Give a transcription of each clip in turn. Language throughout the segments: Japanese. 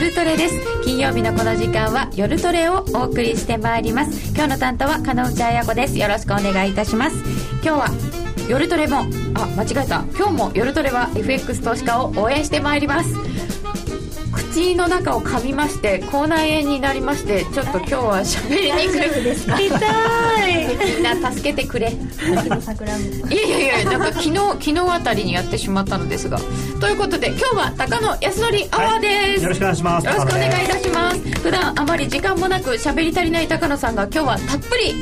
夜トレです。金曜日のこの時間は夜トレをお送りしてまいります。今日の担当は金内彩子です。よろしくお願いいたします。今日は夜トレもあ間違えた。今日も夜トレは FX 投資家を応援してまいります。口の中を噛みまして口内炎になりましてちょっと今日は喋りにく。いですか痛い。みんな助けてくれ。いやいやいやなんか昨日昨日あたりにやってしまったのですが。ということで今日は高野康則アワーです、はい、よろしくお願いします。よろしくお願いいたします。普段あまり時間もなく喋り足りない高野さんが今日はたっぷり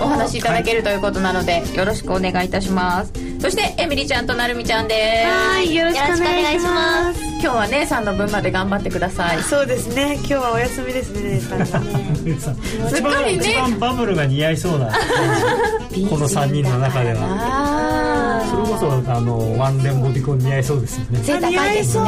お話しいただけるということなので、よろしくお願いいたしますそしてエミリちゃんとなるみちゃんです。はいよろしくお願いします。今日は姉さんの分まで頑張ってください。そうですね。今日はお休みですね姉さん。が一番バブルが似合いそうな この3人の中ではそれこそあのワンレンボディコン似合いそうですよね。似合いそう、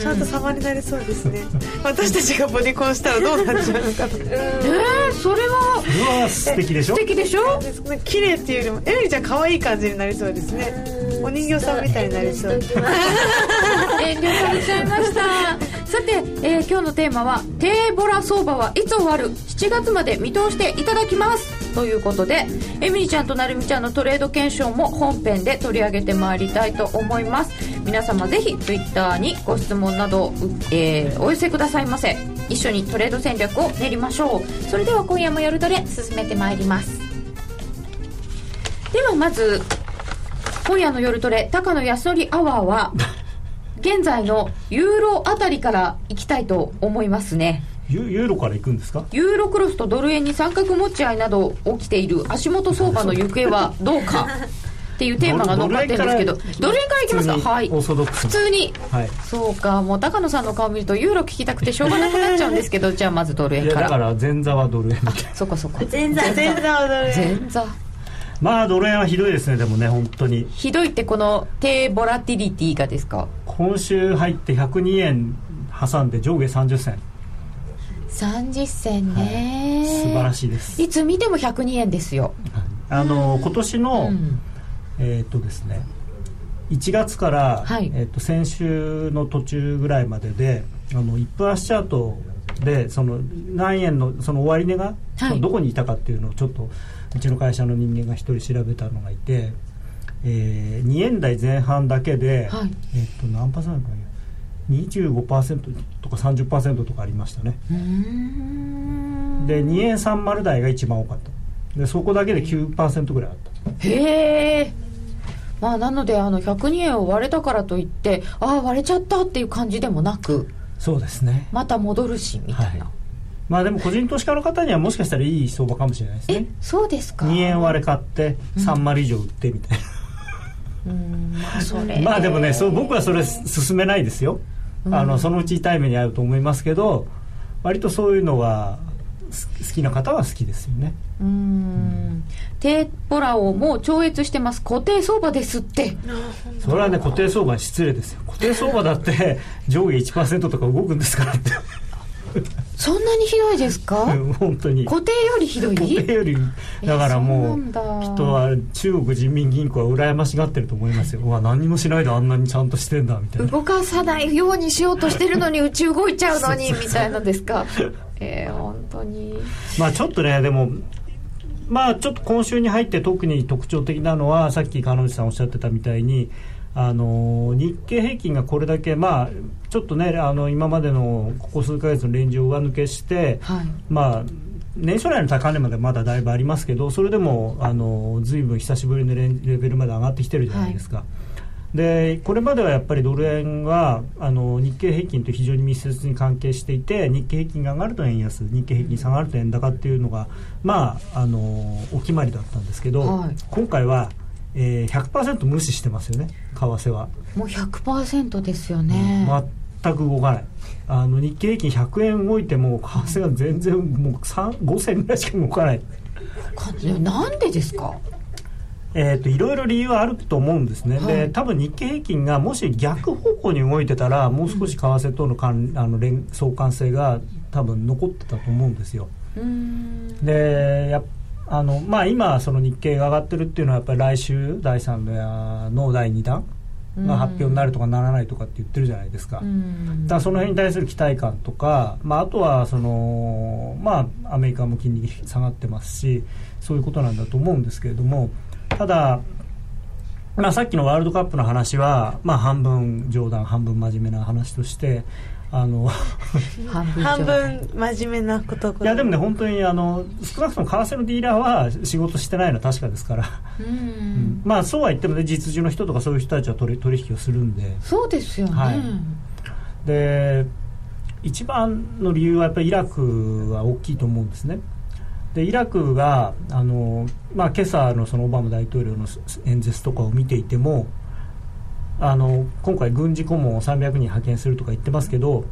ちゃんと様になりそうですね。私たちがボディコンしたらどうなっちゃうのかとえー、それはうわ素敵でしょ？素敵でしょ綺麗っていうよりもエミリちゃん可愛い感じになりそうですね。お人形さんみたいになりそう。遠慮されちゃいました。さて、えー、今日のテーマは「低ボラ相場はいつ終わる ?7 月まで見通していただきます」ということでエミリちゃんとなるみちゃんのトレード検証も本編で取り上げてまいりたいと思います。皆様ぜひ Twitter にご質問など、えー、お寄せくださいませ。一緒にトレード戦略を練りましょう。それでは今夜も夜トレ進めてまいります。ではまず今夜の夜トレ高野康則アワーは 現在のユーロあたりから行きたいと思いますねユユーロから行くんですか？ユーロクロスとドル円に三角持ち合いなど起きている足元相場の行方は どうか？っていうテーマが残ってるんですけどドル円からいきますか？はい。普通に、はい、そうか。もう高野さんの顔見るとユーロ聞きたくてしょうがなくなっちゃうんですけど じゃあまずドル円から。だから前座はドル円みたいなそこそこ前座前座はドル円。前座。まあドル円はひどいですねでもね本当に。ひどいってこの低ボラティリティがですか？今週入って102円挟んで上下30銭30銭ね、はい、素晴らしいです。いつ見ても102円ですよ。あの今年の、うん、えー、っとですね1月から、はい、えー、っと先週の途中ぐらいまでであの1分足チャートでその何円のその終値が、はい、どこにいたかっていうのをちょっとうちの会社の人間が1人調べたのがいて、えー、2円台前半だけで、はい、えっと何パーセントか25%とか30%とかありましたね。で2円30台が一番多かった。でそこだけで9%ぐらいあった。へえまあなのであの102円を割れたからといってああ割れちゃったっていう感じでもなくそうですね。また戻るしみたいな、はい。まあでも個人投資家の方にはもしかしたらいい相場かもしれないですね。そうですか。2円割れ買って3割以上売ってみたいな、うん、まあそれ。まあでもねそう僕はそれ進めないですよ、うん、あのそのうち痛い目に遭うと思いますけど割とそういうのは好きな方は好きですよね。うん。低ポラをもう超越してます。固定相場ですって。それはね固定相場失礼ですよ。固定相場だって上下1%とか動くんですからってそんなにひどいですか？本当に。固定よりひどい？固定よりだからもう人は中国人民銀行は羨ましがってると思いますよ。うわ何もしないであんなにちゃんとしてんだみたいな。動かさないようにしようとしてるのにうち動いちゃうのに みたいなですか？えー、本当に。まあちょっとねでもまあちょっと今週に入って特に特徴的なのはさっき金内さんおっしゃってたみたいにあの日経平均がこれだけ、まあ、ちょっとねあの今までのここ数か月のレンジを上抜けして、はい、まあ年初来の高値までまだだいぶありますけどそれでもあの随分久しぶりのレレベルまで上がってきてるじゃないですか。はい、でこれまではやっぱりドル円はあの日経平均と非常に密接に関係していて日経平均が上がると円安日経平均下がると円高っていうのが、まあ、あのお決まりだったんですけど、はい、今回はえー、100%無視してますよね為替は。もう100%ですよね、うん、全く動かない。あの日経平均100円動いても為替が全然もう5銭ぐらいしか動かない。なんでですか？えーと、いろいろ理由はあると思うんですね、はい、で多分日経平均がもし逆方向に動いてたらもう少し為替との関あの連相関性が多分残ってたと思うんですよ。でやっあのまあ、今、その日経が上がってるっていうのはやっぱり来週第3の第2弾が発表になるとかならないとかって言ってるじゃないですか、うん、だその辺に対する期待感とか、まあ、あとはその、まあ、アメリカも金利下がってますしそういうことなんだと思うんですけれどもただ、まあ、さっきのワールドカップの話は、まあ、半分冗談半分真面目な話としてあの半分真面目なこといやでもね本当にあの少なくとも為替のディーラーは仕事してないのは確かですから。うん、まあそうは言ってもね実需の人とかそういう人たちは取取引をするんで。そうですよね、はい、で一番の理由はやっぱりイラクは大きいと思うんですねでイラクがあの、まあ、今朝のそのオバマ大統領の演説とかを見ていてもあの今回軍事顧問を300人派遣するとか言ってますけど、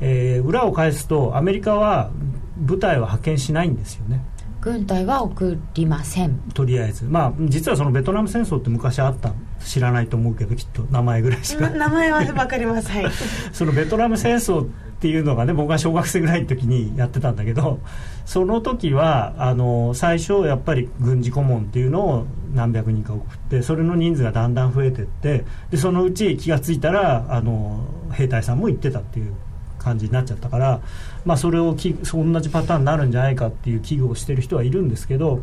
えー、裏を返すとアメリカは部隊は派遣しないんですよね。軍隊は送りません。とりあえず。まあ実はそのベトナム戦争って昔あった。知らないと思うけどきっと名前ぐらいしか。名前は分かりません。そのベトナム戦争っていうのがね僕が小学生ぐらいの時にやってたんだけどその時はあの最初やっぱり軍事顧問っていうのを何百人か送ってそれの人数がだんだん増えてってでそのうち気が付いたらあの兵隊さんも行ってたっていう感じになっちゃったから、まあ、それをき同じパターンになるんじゃないかっていう危惧をしてる人はいるんですけど、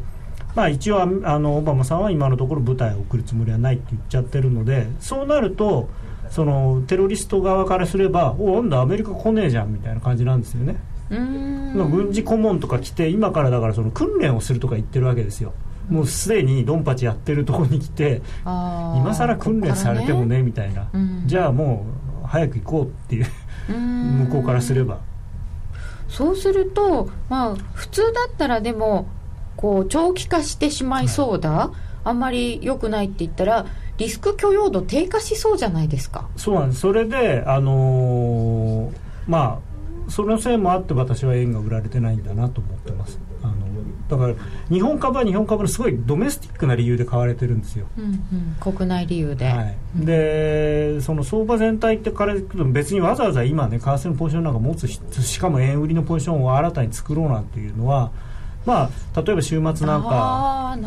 まあ、一応あのオバマさんは今のところ部隊を送るつもりはないって言っちゃってるのでそうなるとそのテロリスト側からすればおなんだアメリカ来ねえじゃんみたいな感じなんですよね。軍事顧問とか来て今からだからその訓練をするとか言ってるわけですよ。もうすでにドンパチやってるところに来て今更訓練されてもねみたいな、じゃあもう早く行こうっていう向こうからすれば。そうするとまあ普通だったらでもこう長期化してしまいそうだ、はい、あんまり良くないって言ったらリスク許容度低下しそうじゃないですか。そうなんです。それであのー、まあそのせいもあって私は円が売られてないんだなと思ってます。あのだから日本株は日本株のすごいドメスティックな理由で買われてるんですよ、うんうん、国内理由で、はい、でその相場全体ってから別にわざわざ今ね為替のポジションなんか持つしかも円売りのポジションを新たに作ろうなんていうのはまあ、例えば週末なんか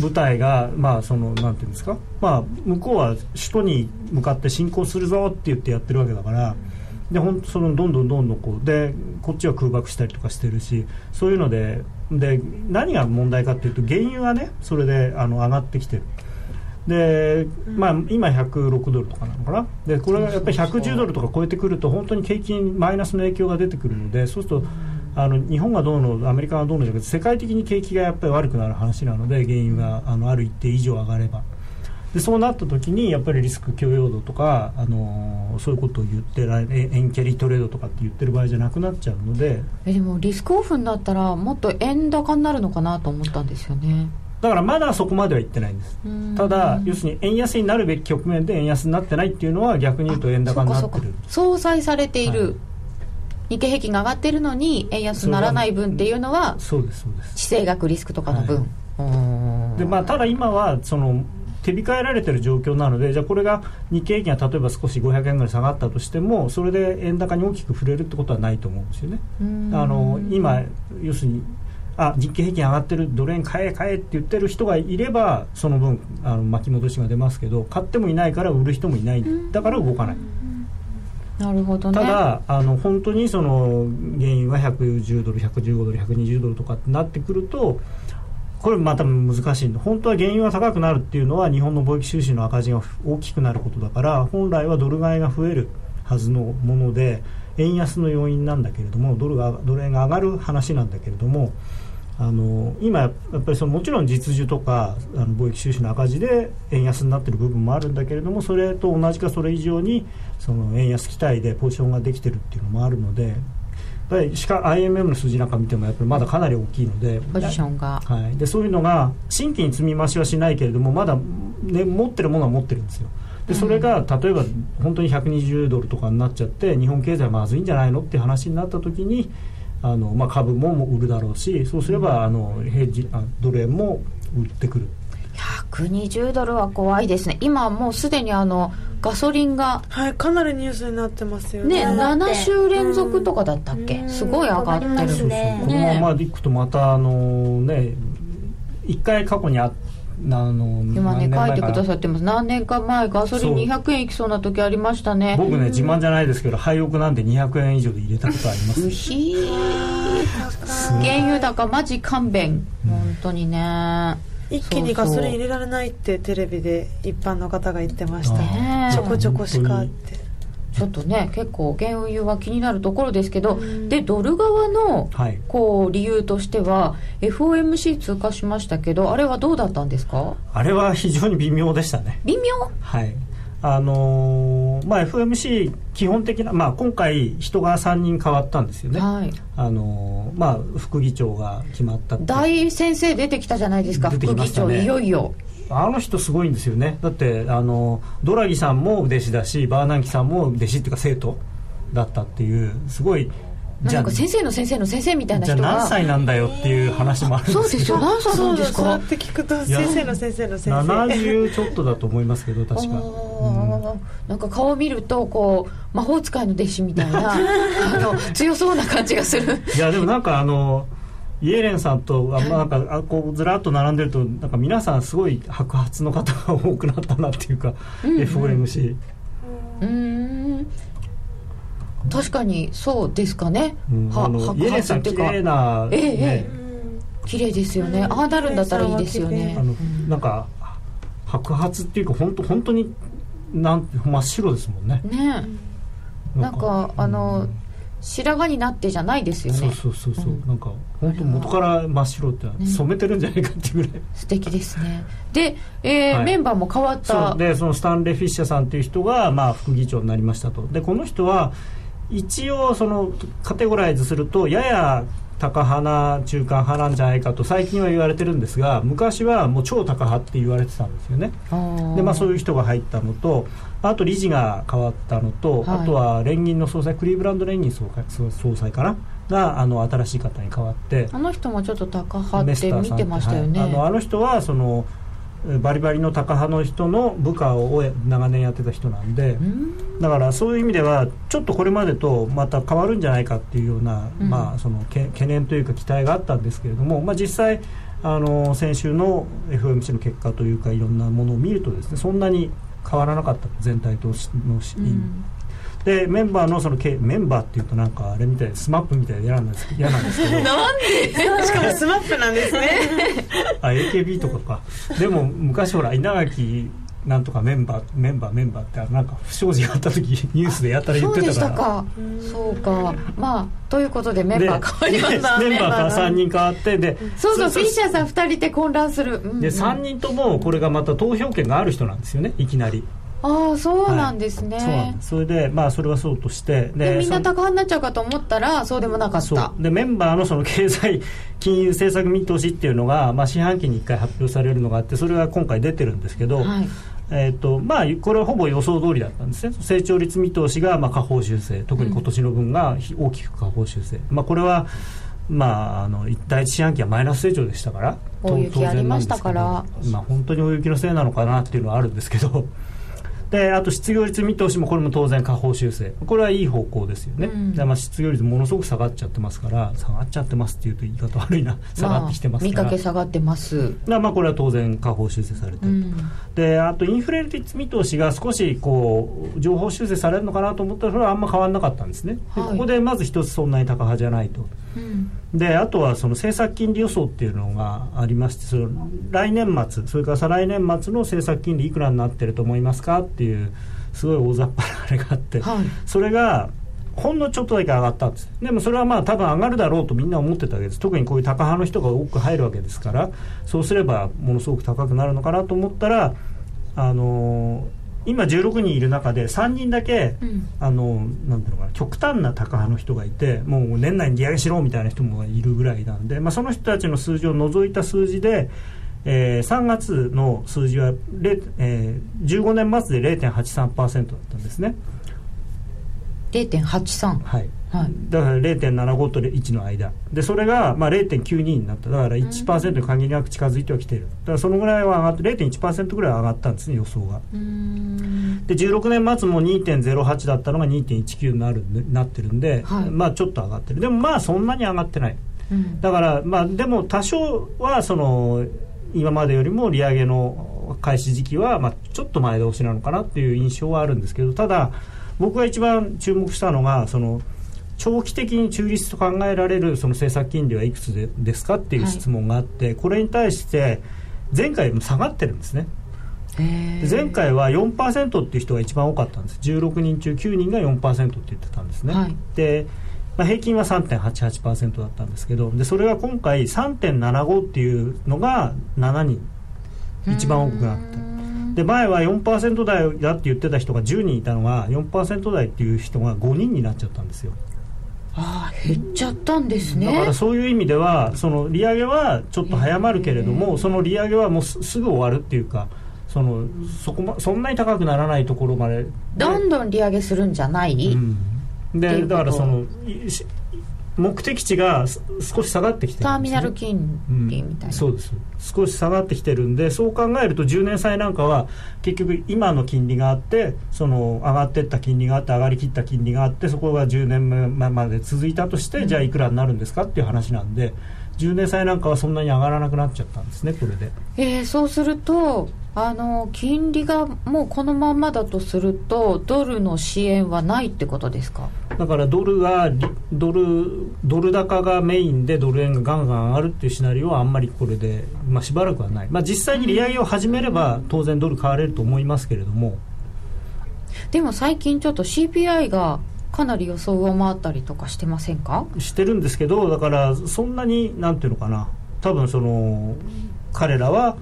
舞台が、まあ、そのなんていうんですか、まあ、向こうは首都に向かって進行するぞって言ってやってるわけだから。で本当そのどんどんどんどんこうでこっちは空爆したりとかしてるしそういうのでで何が問題かっていうと原油がねそれであの上がってきてる。で、まあ、今106ドルとかなのかな？でこれがやっぱり110ドルとか超えてくると本当に景気にマイナスの影響が出てくるのでそうするとあの日本がどうのアメリカがどうのじゃなくて世界的に景気がやっぱり悪くなる話なので原油があのある一定以上上がれば。でそうなった時にやっぱりリスク許容度とか、あのそういうことを言って円キャリートレードとかって言ってる場合じゃなくなっちゃうので。えでもリスクオフになったらもっと円高になるのかなと思ったんですよね。だからまだそこまでは言ってないんです。ただ要するに円安になるべき局面で円安になってないっていうのは逆に言うと円高になってる。相殺されている、はい日経平均が上がってるのに円安にならない分っていうのはそうですそうです。地政学リスクとかの分、はい、でまあ、ただ今はその手控えられてる状況なのでじゃあこれが日経平均が例えば少し500円ぐらい下がったとしてもそれで円高に大きく触れるってことはないと思うんですよね。あの今要するにあ日経平均上がってるドル円買え買えって言ってる人がいればその分あの巻き戻しが出ますけど買ってもいないから売る人もいない。だから動かない。なるほど、ね、ただあの本当にその原油が110ドル115ドル120ドルとかってなってくるとこれまた難しい本当は原油が高くなるっていうのは日本の貿易収支の赤字が大きくなることだから本来はドル買いが増えるはずのもので円安の要因なんだけれどもドルがドル円が上がる話なんだけれどもあの今やっぱりそのもちろん実需とかあの貿易収支の赤字で円安になっている部分もあるんだけれどもそれと同じかそれ以上にその円安期待でポジションができてるっていうのもあるのでぱりしか IMM の数字なんか見てもやっぱりまだかなり大きいのでポジションが、はい、でそういうのが新規に積み増しはしないけれどもまだ、ね、持ってるものは持ってるんですよ。でそれが例えば本当に120ドルとかになっちゃって日本経済まずいんじゃないのっていう話になった時にあの、まあ、株も売るだろうしそうすればあのヘッジあドル円も売ってくる。120ドルは怖いですね。今もうすでにあのガソリンがはいかなりニュースになってますよね。ね7週連続とかだったっけ、うん、すごい上がってる、ね、このままいくとまたあのね一回過去にああの今ね書いてくださっってます。何年か前ガソリンそう。200円いきそうな時ありましたね。僕ね自慢じゃないですけど廃屋なんで200円以上で入れたことありますうひー原油高マジ勘弁。本当にね。一気にガソリン入れられないってテレビで一般の方が言ってましたね。ちょこちょこしかってちょっとね結構原油は気になるところですけど、でドル側のはい。こう理由としては FOMC 通過しましたけどあれはどうだったんですか？あれは非常に微妙でしたね。微妙？はい。あのーまあ FMC 基本的な、まあ、今回人が3人変わったんですよね、はい。あのーまあ、副議長が決まった大先生出てきたじゃないですか、出てき副議長ましたね。いよいよあの人すごいんですよね。だってあのドラギさんも弟子だしバーナンキさんも弟子っていうか生徒だったっていうすごいじゃあなんか先生の先生の先生みたいなじゃあ人が何歳なんだよっていう話もあるんですけど。そうですよ何歳なんですか？そうやって聞くとや先生の先生の先生。70ちょっとだと思いますけど確か、なんか顔見るとこう魔法使いの弟子みたいな あの強そうな感じがする。いやでもなんかあのイエレンさんとあまあなんかあこうずらっと並んでるとなんか皆さんすごい白髪の方が多くなったなっていうか、FOMC、うーん。確かにそうですかね、うんあのは白イエレンさん綺髪っていうか麗な、えええね。綺麗ですよね、ああなるんだったらいいですよね。あのなんか白髪っていうか本当本当になん真っ白ですもんね。ね。なんかあの白髪になってじゃないですよそうねそうそうそう、なんか本当元から真っ白って染めてるんじゃないかっていうぐらい、素敵ですね。で、えーはい。メンバーも変わっそたう。でそのスタンレー・フィッシャーさんっていう人が、まあ、副議長になりましたと。でこの人は一応そのカテゴライズするとやや高派な中間派なんじゃないかと最近は言われてるんですが昔はもう超高派って言われてたんですよね。で、まあ、そういう人が入ったのとあと理事が変わったのと、はい。あとは連銀の総裁クリーブランド連銀総会総総裁かながあの新しい方に変わってあの人もちょっと高派って見てましたよね、はい。あのあの人はそのえバリバリのタカ派の人の部下を長年やってた人なんでうん。だからそういう意味ではちょっとこれまでとまた変わるんじゃないかっていうような、うん。まあ、そのけ懸念というか期待があったんですけれども、まあ、実際あの先週の FOMC の結果というかいろんなものを見るとですねそんなに変わらなかった全体としのし、うんでメンバーのそのけメンバーっていうとなんかあれみたいでスマップみたいで嫌なんです嫌なんですけど。しかもスマップなんですね。あ AKB とかか。でも昔ほら稲垣なんとかメンバーメンバーメンバーってなんか不祥事があった時ニュースでやったら言そうでってたから。したか。そうか。まあということでメンバー変わりました。でメンバーが3人変わってでそうそうそフィッシャーさん2人で混乱する、うん。うんで3人ともこれがまた投票権がある人なんですよねいきなりああそうなんですね、そうなんです。それでまあそれはそうとしてでみんな高派になっちゃうかと思ったらそうでもなかっそたう。でメンバーのその経済金融政策見通しっていうのが、まあ、四半期に1回発表されるのがあってそれが今回出てるんですけど、はい。えーとまあ、これはほぼ予想通りだったんですね。成長率見通しがまあ下方修正特に今年の分がひ大きく下方修正、まあ、これは、まあ、あの第一四半期はマイナス成長でしたから大雪ありましたから。まあ、本当に大雪のせいなのかなっていうのはあるんですけどであと失業率見通しもこれも当然下方修正。これはいい方向ですよね、うんでまあ、失業率ものすごく下がっちゃってますから下がっちゃってますっていうと言い方悪いな。下がってきてますから、まあ、見かけ下がってます、まあ、これは当然下方修正されてると、うん。であとインフレ率見通しが少しこう情報修正されるのかなと思ったらそれはあんま変わらなかったんですね、ではいここでまず一つそんなに高派じゃないと。うんであとはその政策金利予想っていうのがありましてその来年末それから再来年末の政策金利いくらになってると思いますかっていうすごい大雑把なあれがあって、はい。それがほんのちょっとだけ上がったんです。でもそれはまあ多分上がるだろうとみんな思ってたわけです。特にこういう高派の人が多く入るわけですからそうすればものすごく高くなるのかなと思ったらあのー今16人いる中で3人だけ、うん。あのなんていう極端な高派の人がいてもう年内に利上げしろみたいな人もいるぐらいなんで、まあ、その人たちの数字を除いた数字で、えー3月の数字は、0えー15年末で0.83%だったんですね、0.83はい、はい。だから0.75と1の間。でそれがまあ0.92になった。だから1%に限りなく近づいてはきている。だからそのぐらいは上がって0.1%ぐらい上がったんですね予想が。で16年末も2.08だったのが2.19になるなってるんで、はい。まあちょっと上がってる。でもまあそんなに上がってない。うん。だからまあでも多少はその今までよりも利上げの開始時期は、まあ、ちょっと前倒しなのかなっていう印象はあるんですけどただ僕が一番注目したのがその長期的に中立と考えられるその政策金利はいくつでですかっていう質問があって、はい、これに対して前回も下がってるんですね。前回は4%っていう人が一番多かったんです。16人中9人が4%って言ってたんですね、はい、で、まあ、平均は3.88%だったんですけどでそれが今回3.75っていうのが7人。一番多くなった。で前は4%台だって言ってた人が10人いたのが4%台っていう人が5人になっちゃったんですよああ減っちゃったんですね。だからそういう意味ではその利上げはちょっと早まるけれども、その利上げはもうすぐ終わるっていうかそのそこ、ま、そんなに高くならないところまで。どんどん利上げするんじゃない、うん、でだからその目的地が少し下がってきてる、ね、ターミナル金利みたいな、うん、そうです。少し下がってきてるんでそう考えると10年債なんかは結局今の金利があってその上がっていった金利があって上がりきった金利があってそこが10年前まで続いたとして、うん、じゃあいくらになるんですかっていう話なんで10年債なんかはそんなに上がらなくなっちゃったんですねこれで、えー、そうするとあの金利がもうこのままだとするとドルの支援はないってことですか？だからドルがドルドル高がメインでドル円がガンガン上がるっていうシナリオはあんまりこれで、まあ、しばらくはない、まあ、実際に利上げを始めれば当然ドル買われると思いますけれども。でも最近ちょっと CPI がかなり予想上回ったりとかしてませんか？してるんですけどだからそんなになんていうのかな。多分その彼らは、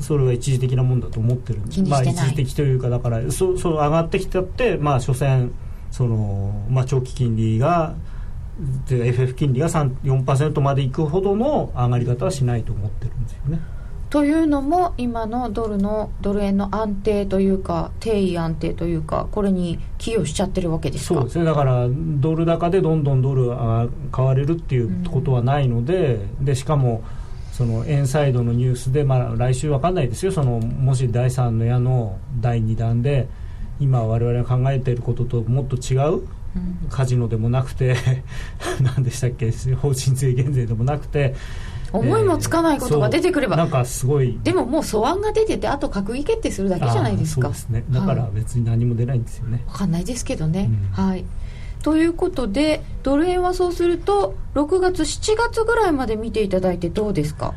それは一時的なもんだと思ってるまあ、一時的というかだからそそ上がってきたって、まあ、所詮その、まあ、長期金利が FF 金利が4%までいくほどの上がり方はしないと思ってるんですよね。というのも今のドルのドル円の安定というか定位安定というかこれに寄与しちゃってるわけですそうですね。だからドル高でどんどんドルが買われるっていうことはないのでうん、でしかもその円サイドのニュースで、まあ、来週分かんないですよ。そのもし第3の矢の第2弾で今我々が考えていることともっと違うカジノでもなくて 何でしたっけ？法人税減税でもなくて思いもつかないことが出てくれば、えー、なんかすごい。でももう素案が出ててあと閣議決定するだけじゃないですか。そうですね。だから別に何も出ないんですよね、はい、分かんないですけどね、うん、はい。ということでドル円はそうすると6月7月ぐらいまで見ていただいてどうですか、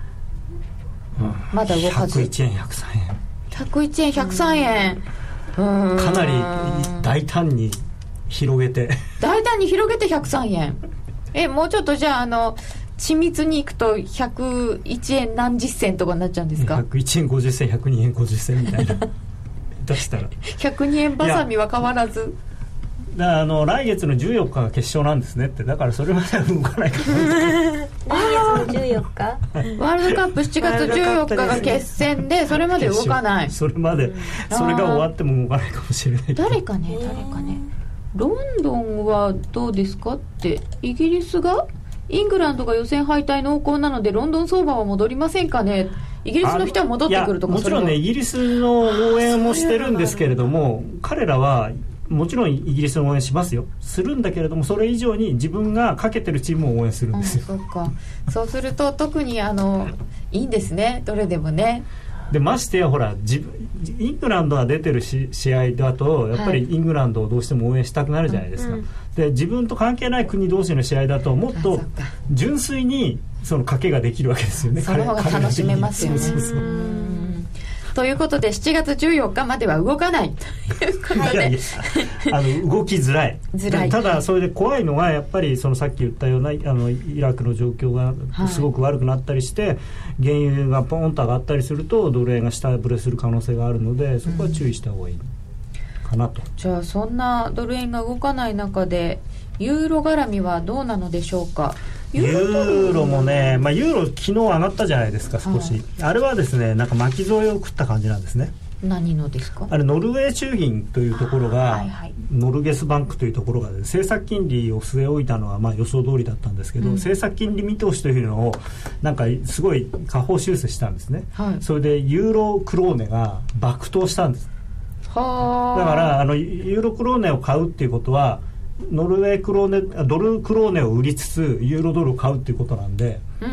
うん、まだ動かず。101円103円。101円103円、うん、かなり大胆に広げて。大胆に広げて103円。えもうちょっとじゃああの緻密にいくと101円何十銭とかになっちゃうんですか？101円50銭102円50銭みたいな。出したら。102円ばさみは変わらず。だあの来月の14日が決勝なんですねって。だからそれまでは動かないか来月の14日ワールドカップ7月14日が決戦でそれまで動かない。それまで、それが終わっても動かないかもしれない。誰かね誰かね。ロンドンはどうですかってイギリスがイングランドが予選敗退濃厚なのでロンドン相場は戻りませんかね？イギリスの人は戻ってくるとかもちろんねイギリスの応援もしてるんですけれども彼らはもちろんイギリスの応援しますよ。するんだけれどもそれ以上に自分がかけてるチームを応援するんですよ、うん、そうか。そうすると特にあのいいんですね。どれでもねでましてやほら自イングランドが出てるし試合だとやっぱりイングランドをどうしても応援したくなるじゃないですか、はいで自分と関係ない国同士の試合だともっと純粋にその賭けができるわけですよね。その方が楽しめますよねということで7月14日までは動かない。ということで。いやいやあの動きづらい。ただそれで怖いのはやっぱりそのさっき言ったようなあのイラクの状況がすごく悪くなったりして、はい、原油がポンと上がったりするとドル円が下振れする可能性があるのでそこは注意した方がいい。かなと。じゃあそんなドル円が動かない中でユーロ絡みはどうなのでしょうか？ユーロもね、まあ、ユーロ昨日上がったじゃないですか少し、はい、あれはですねなんか巻き添えを食った感じなんですね。何のですか？あれノルウェー中銀というところが、はいはい、ノルゲスバンクというところが、ね、政策金利を据え置いたのはまあ予想通りだったんですけど、うん、政策金利見通しというのをなんかすごい下方修正したんですね、はい、それでユーロクローネが暴騰したんです。だからあのユーロクローネを買うっていうことはノルウェークローネドルクローネを売りつつユーロドルを買うっていうことなんで、うん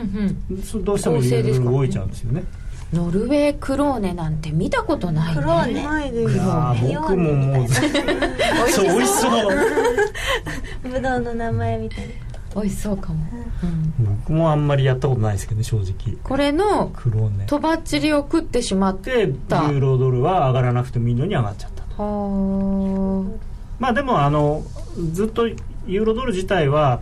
うん、どうしてもユーロドル動いちゃうんですよね。ノルウェークローネなんて見たことないね。クローネないです。いやー僕ももうそう美味しそう。ぶどうの名前みたいな。美味しそうかも、うん。僕もあんまりやったことないですけどね正直。これのクローネ。とばっちりを食ってしまっでユたーロドルは上がらなくてもいいのに上がっちゃったと。はまあでもあのずっとユーロドル自体は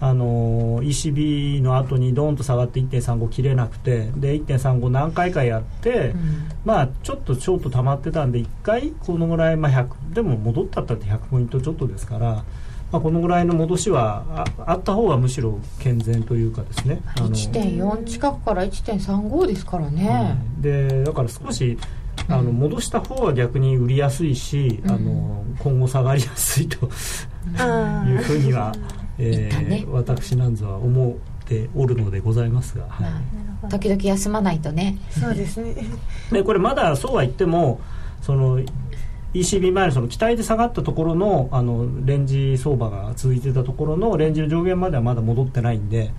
あの ECB の後にドーンと下がって1.35切れなくてで1.35何回かやって、あ、うん。まあちょっとショート溜まってたんで1回このぐらい、まあ、100でも戻ったったって100ポイントちょっとですから、まあ、このぐらいの戻しはああった方がむしろ健全というかですね。あの1.4近くから1.35ですからね、うんでだから少しあのうん戻した方は逆に売りやすいし、うん。あの今後下がりやすいとあいうふうには、えいたね。ー私なんぞは思っておるのでございますが、はい。まあ時々休まないとね。あそうですね。でこれまだそうは言ってもその ECB 前のその期待で下がったところのあのレンジ相場が続いてたところのレンジの上限まではまだ戻ってないんでだ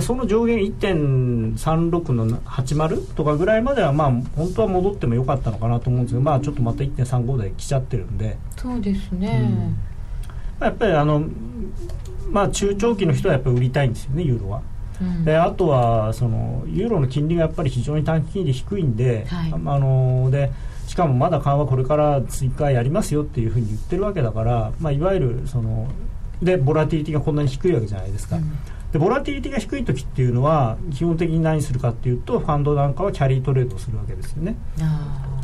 その上限1.36の80とかぐらいまではまあ本当は戻ってもよかったのかなと思うんですけどまあちょっとまた1.35で来ちゃってるんで、そうですね、うん。やっぱりあのまあ中長期の人はやっぱり売りたいんですよねユーロは。うん。であとはそのユーロの金利がやっぱり非常に短期金利低いんで,、はい。あのでしかもまだ緩和これから追加やりますよっていうふうに言ってるわけだから、まあ、いわゆるそのでボラティリティがこんなに低いわけじゃないですか、うんでボラティリティが低い時っていうのは基本的に何するかっていうとファンドなんかはキャリートレードをするわけですよね。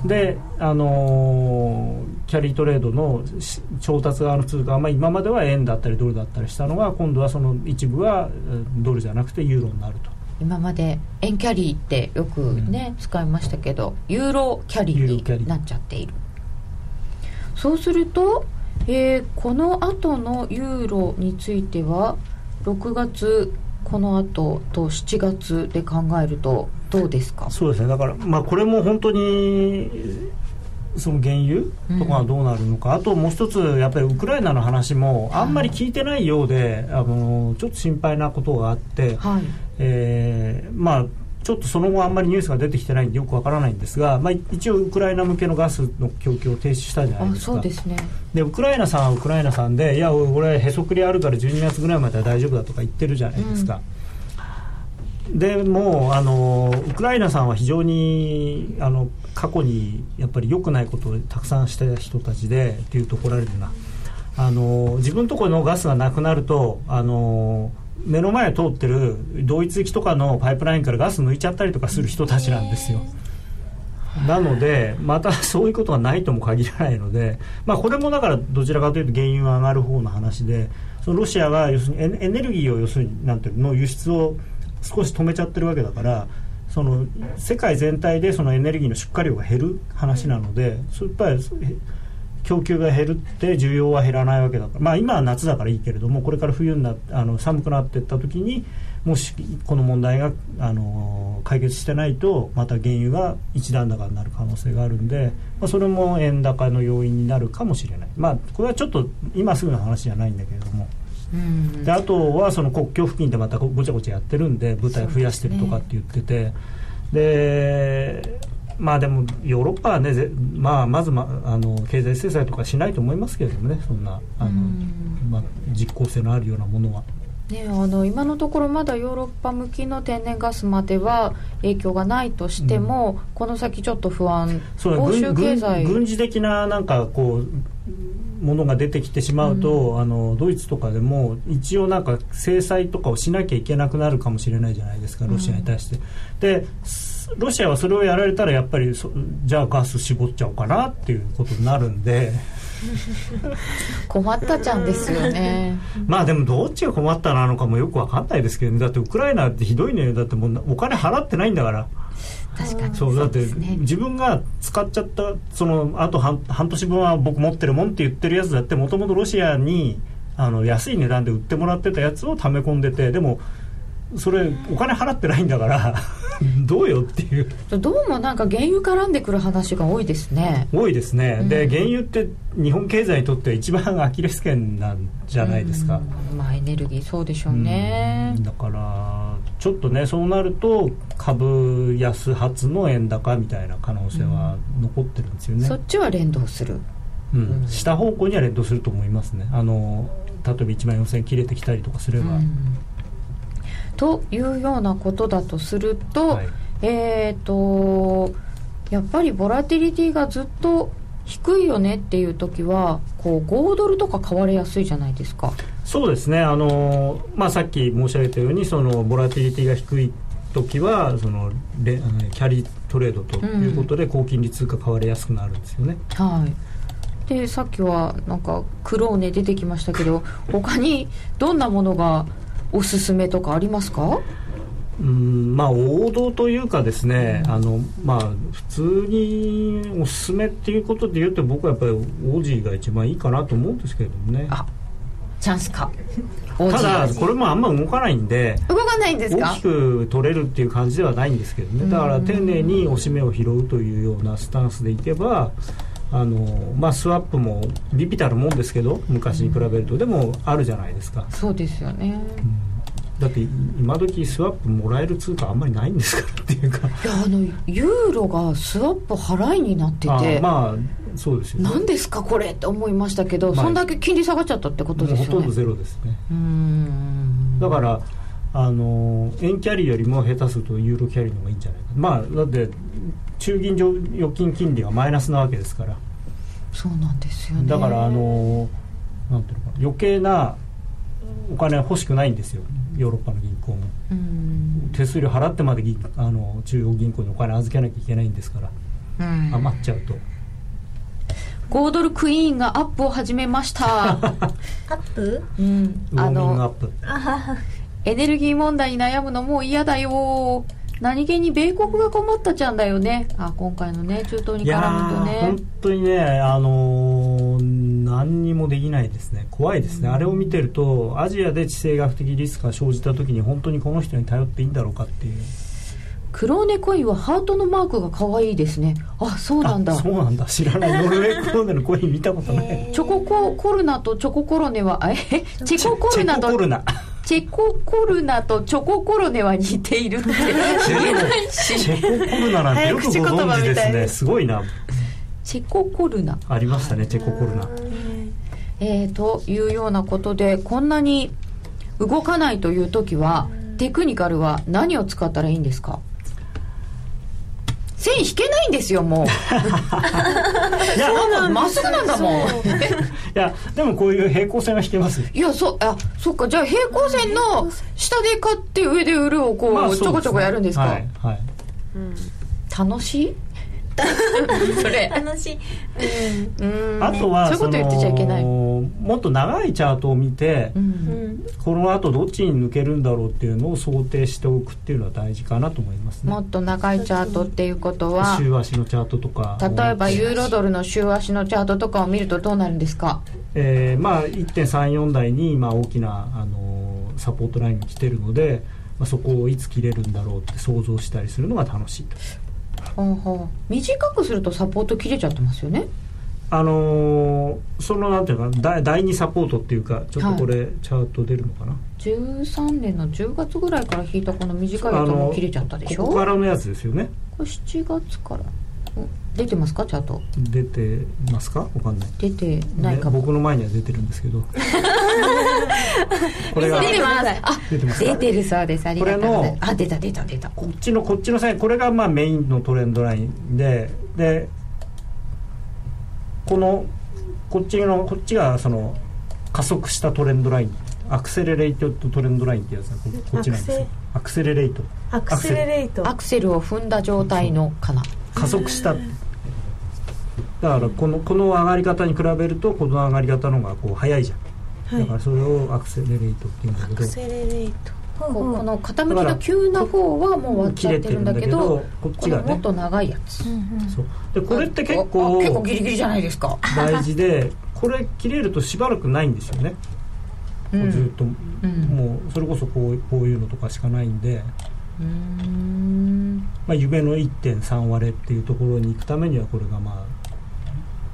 で、あのーキャリートレードのし調達側の通貨は、まあ、今までは円だったりドルだったりしたのが今度はその一部はえードルじゃなくてユーロになると。今まで円キャリーってよくね、使いましたけどユーロキャリーになっちゃっている。そうすると、えーこの後のユーロについては6月この後と7月で考えるとどうですか？そうですね。だから、まあ、これも本当にその原油とかがどうなるのか、あともう一つやっぱりウクライナの話もあんまり聞いてないようで、あのちょっと心配なことがあって、はい。えーまあちょっとその後あんまりニュースが出てきてないんでよくわからないんですが、まあ、一応ウクライナ向けのガスの供給を停止したじゃないあですか。そうですね。でウクライナさんはウクライナさんでいや俺へそくりあるから12月ぐらいまでは大丈夫だとか言ってるじゃないですか、でもうあのウクライナさんは非常にあの過去にやっぱり良くないことをたくさんした人たちでっていうところられるな。あの自分のところのガスがなくなるとあの目の前を通ってるドイツ行きとかのパイプラインからガス抜いちゃったりとかする人たちなんですよ。なので、またそういうことがないとも限らないので、まあ、これもだからどちらかというと原油が上がる方の話で、そのロシアが要するにエネルギーを要するになんていうの輸出を少し止めちゃってるわけだから、その世界全体でそのエネルギーの出荷量が減る話なので、そうやっぱり供給が減るって需要は減らないわけだから、まあ、今は夏だからいいけれどもこれから冬になあの寒くなっていった時にもしこの問題があの解決してないとまた原油が一段高になる可能性があるんで、まあ、それも円高の要因になるかもしれない、まあ、これはちょっと今すぐの話じゃないんだけれども。うん。であとはその国境付近でまたごちゃごちゃやってるんで部隊増やしてるとかって言ってて。で,、まあでもヨーロッパはね、ぜまあ、まず、ま、あの経済制裁とかしないと思いますけれどもねそんなあの、うん。まあ、実効性のあるようなものは。ね、あの今のところまだヨーロッパ向きの天然ガスまでは影響がないとしても、この先ちょっと不安そう欧州経済。軍事的ななんかこうものが出てきてしまうと、あのドイツとかでも一応なんか制裁とかをしなきゃいけなくなるかもしれないじゃないですかロシアに対して。ですロシアはそれをやられたらやっぱりそじゃあガス絞っちゃおうかなっていうことになるんで。困ったちゃんですよね。まあでもどっちが困ったなのかもよくわかんないですけどね。だってウクライナってひどいねだってもうお金払ってないんだから。確かに。そうだって自分が使っちゃったそのあと半半年分は僕持ってるもんって言ってるやつだってもともとロシアにあの安い値段で売ってもらってたやつを溜め込んでてでもそれお金払ってないんだから どうよっていう。どうもなんか原油絡んでくる話が多いですね。多いですね、うん。で原油って日本経済にとっては一番アキレス腱なんじゃないですか、うん。まあエネルギーそうでしょうね。うん。だからちょっとねそうなると株安発の円高みたいな可能性は残ってるんですよね、そっちは連動する。うん。下方向には連動すると思いますね。あの例えば1万4000円切れてきたりとかすれば、うんというようなことだとすると、はい。えっ、とやっぱりボラティリティがずっと低いよねっていう時はこう5ドルとか買われやすいじゃないですか。そうですね。あの、まあ、さっき申し上げたようにそのボラティリティが低い時はそのレキャリートレードということで高金利通貨買われやすくなるんですよね、はい。でさっきはなんかクローネ出てきましたけど他にどんなものがおすすめとかありますか？うんまあ王道というかですね、あのまあ普通におすすめっていうことで言うと僕はやっぱりオージーが一番いいかなと思うんですけれどもね。あチャンスか。ただこれもあんま動かないんで動かないんですか？大きく取れるっていう感じではないんですけどね。だから丁寧に押し目を拾うというようなスタンスでいけばあのまあスワップも微々たるもんですけど昔に比べると。でもあるじゃないですか。そうですよね。だって今時スワップもらえる通貨あんまりないんですからっていうか。いやあのユーロがスワップ払いになってあて、まあそうですよね。何ですかこれって思いましたけど、まあそんだけ金利下がっちゃったってことですよね。ほとんどゼロですね。うーん。だからあの円キャリーよりも下手するとユーロキャリーの方がいいんじゃないか。まあだって中銀上預金金利がマイナスなわけですから。そうなんですよね。だからあのなんていうのかな。余計なお金は欲しくないんですよ。ヨーロッパの銀行も。うん。手数料払ってまで銀あの中央銀行にお金預けなきゃいけないんですから。うん。余っちゃうと。5ドルクイーンがアップを始めました、アップ？うん、あウォーミングアッのプエネルギー問題に悩むのもう嫌だよ。何気に米国が困ったちゃんだよね。あ今回のね中東に絡むとね。ー本当にねあのー何にもできないですね。怖いですね、あれを見てるとアジアで地政学的リスクが生じた時に本当にこの人に頼っていいんだろうかっていう。クローネコインはハートのマークが可愛いですね。あそうなんだ。あそうなんだ。知らない。ノルウェークローネのコイン見たことない。チョコココルナとチョココロネはえ？チェココルナとチェココルナチェココルナとチョココロネは似ているって。言えないチしェココルナなんてよくご存知ですねすごいな。チェココルナ。ありましたねチェココルナ。えー、というようなことでこんなに動かないという時はテクニカルは何を使ったらいいんですか？線引けないんですよもう。いやなんかまっすぐなんだもん。いやでもこういう平行線は引けますいやそうあそっか。じゃあ平行線の下で買って上で売るをこう、まあちょこちょこやるんですか、はい、はい。楽しい？それ。楽しい。うん。あとはそういうこと言ってちゃいけない。のもっと長いチャートを見て、うん。うんこの後どっちに抜けるんだろうっていうのを想定しておくっていうのは大事かなと思いますね。もっと長いチャートっていうことは週足のチャートとか例えばユーロドルの週足のチャートとかを見るとどうなるんですか？えーまあ、1.34台に今大きな、あのーサポートラインに来てるので、まあ、そこをいつ切れるんだろうって想像したりするのが楽しいと短くするとサポート切れちゃってますよね。あのーそのなんていうかな第第2サポートっていうかちょっとこれ、チャート出るのかな。13年の10月ぐらいから引いたこの短いやつも切れちゃったでしょ。ここからのやつですよね。これ7月から。お出てますか？チャート。出てますか？わかんない。出てないかね、も、僕の前には出てるんですけど。これが出てます。あ出てます。か出てるそうです。ありがとうございこれのますあ出た出た出た。こっちのこっちの線これがまあメインのトレンドラインででこのこっちのこっちがその加速したトレンドラインアクセレレイトトレンドラインってやつがここっちなんですよ。アクセ。レレイト。アクセレレート。アクセルを踏んだ状態のかな。加速しただからこのこの上がり方に比べるとこの上がり方の方がこう速いじゃん、はい。だからそれをアクセレレイトっていうんだけど。アクセレレート。こうこの傾きの急な方はもう終わっちゃってるんだけどこっちがね。もっと長いやつ。そう。でこれって結あ構結構ギリギリじゃないですか。大事でこれ切れるとしばらくないんですよね。うん。もうずっと、ん。もうそれこそこうこういうのとかしかないんで、うーん。まあ、夢の1.3割れっていうところに行くためにはこれがまあ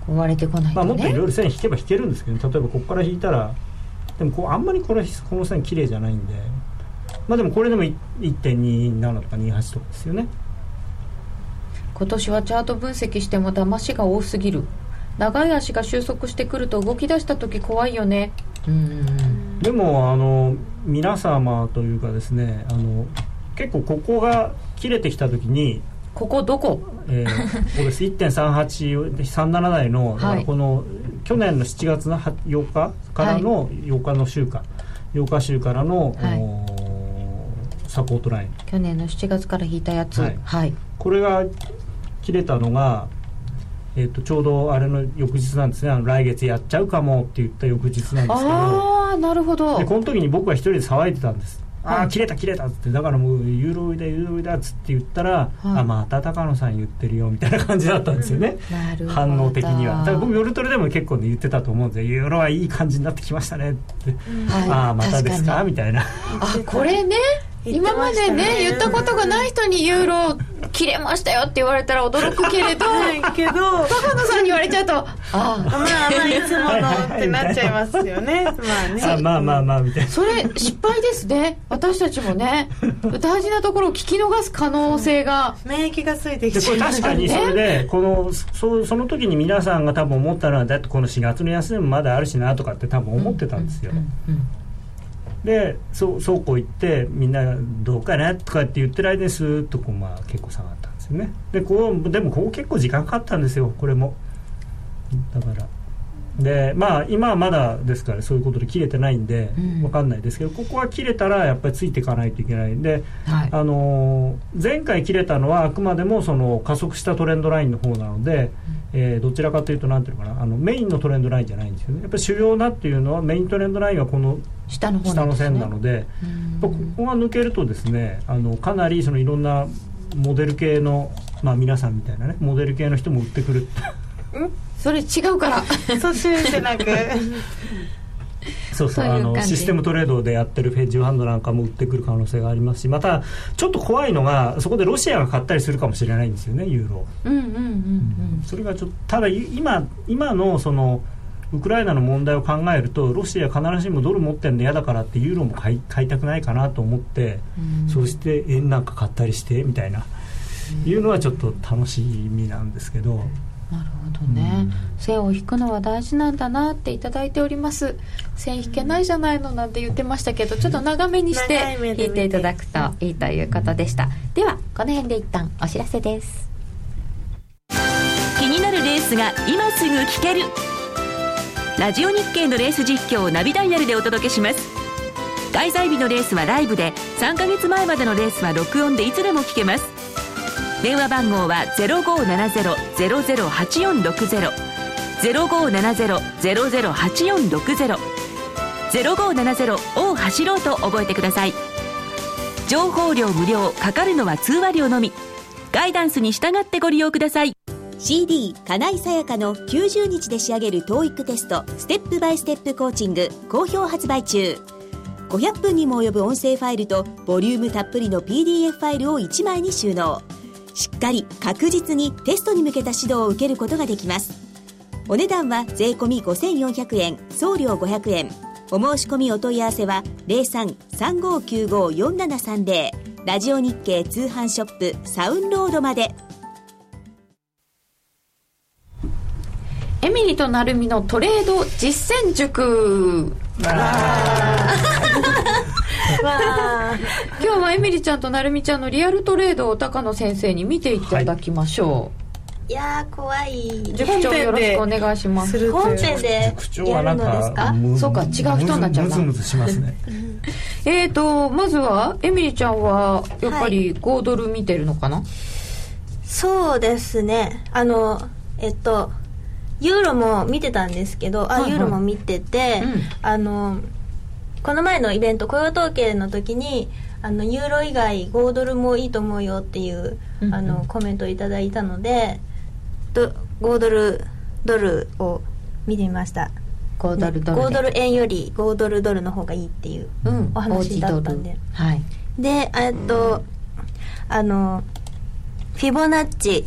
こう割れてこないまあ、とね。もっといろいろ線引けば引けるんですけど、例えばここから引いたらでもこうあんまりこれこの線綺麗じゃないんで。まあでもこれでもい1.27とか28とかですよね。今年はチャート分析しても騙しが多すぎる。長い足が収束してくると動き出した時怖いよね。うん。でもあの皆様というかですねあの結構ここが切れてきた時に、ここどこ？えー、ここです。1.3837台の、だからこの去年の7月の8日からの8日の週間、8日週からの、はい。サポートライン。去年の7月から引いたやつ。はい。はい、これが切れたのが、えー、とちょうどあれの翌日なんですね。あの来月やっちゃうかもって言った翌日なんですけど。ああなるほど。でこの時に僕は一人で騒いでたんですあはいあ切れた切れたっつってだからもうユーロ売りだユーロ売りだっつって言ったら、あまた高野さん言ってるよみたいな感じだったんですよね、反応的には。だから僕夜トレでも結構ね言ってたと思うんですよ。ユーロはいい感じになってきましたねって、はい。ああまたです確かみたいな。あこれね今までね言ったことがない人にユーロ切れましたよって言われたら驚くけれどはい。けどまあ高野さんに言われちゃうとあ。あまあいつものってなっちゃいますよね。まあね。あまあまあまあみたいな。それ失敗ですね。私たちもね。大事なところを聞き逃す可能性が。免疫がついてきでこれちゃいます確かにそれでこのそその時に皆さんが多分思ったのはだってこの4月の休みもまだあるしなとかって多分思ってたんですよ、でそうそうこう言ってみんなどうかなとかって言ってる間にスーッとこう、まあ、結構下がったんですよね。でこうでもここ結構時間かかったんですよこれも。だからでまあ今はまだですからそういうことで切れてないんでうん。わかんないですけど、ここは切れたらやっぱりついていかないといけない。んではい。あのー前回切れたのはあくまでもその加速したトレンドラインの方なので、えーどちらかというとなんていうのかなあのメインのトレンドラインじゃないんですよね。やっぱり主要なっていうのはメイントレンドラインはこの下の方下の線なのでやっうんぱここが抜けるとですねあのかなりそのいろんなモデル系の、まあ、皆さんみたいなねモデル系の人も売ってくるそれ違うから。そうしじゃなくそうそうあのシステムトレードでやってるフェッジファンドなんかも売ってくる可能性がありますしまたちょっと怖いのがそこでロシアが買ったりするかもしれないんですよねユーロ。を。うんうんうんうん。それがちょっとただい今今のそのウクライナの問題を考えるとロシア必ずしもドル持ってるの嫌だからってユーロも買い買いたくないかなと思って、うん。そして円なんか買ったりしてみたいな、いうのはちょっと楽しみなんですけど、なるほどね、うん。線を引くのは大事なんだなっていただいております。線引けないじゃないのなんて言ってましたけどちょっと長めにして引いていただくといいということでした。ではこの辺で一旦お知らせです。気になるレースが今すぐ聞ける。ラジオ日経のレース実況をナビダイヤルでお届けします。開催日のレースはライブで3ヶ月前までのレースは録音でいつでも聞けます電話番号は0570-008460 0570-008460 0570を走ろうと覚えてください。情報量無料かかるのは通話料のみ。ガイダンスに従ってご利用ください。CD 金井さやかの90日で仕上げる TOEIC テストステップバイステップコーチング好評発売中。500分にも及ぶ音声ファイルとボリュームたっぷりの PDF ファイルを1枚に収納。しっかり確実にテストに向けた指導を受けることができます。お値段は税込5400円送料500円。お申し込みお問い合わせは03-3595-4730ラジオ日経通販ショップサウンロードまで。エミリとナルミのトレード実践塾 今日はエミリちゃんとナルミちゃんのリアルトレードを高野先生に見ていただきましょいやー怖い。う、塾長よろしくお願いします。本編でやはなんるのですか？そうか違う人になっちゃうなムズムズしますね。えーとまずはエミリちゃんはやっぱり5ドル見てるのかな、そうですね。あのえっとユーロも見てたんですけどあ、はいはい。ユーロも見てて、うん。あのこの前のイベント雇用統計の時にあのユーロ以外5ドルもいいと思うよっていう、うんうん。あのコメントをいただいたのでど5ドルドルを見てみました。5ドルドルで。5ドル円より5ドルドルの方がいいっていううん。お話だったんで。はい。でえっとあのフィボナッチ。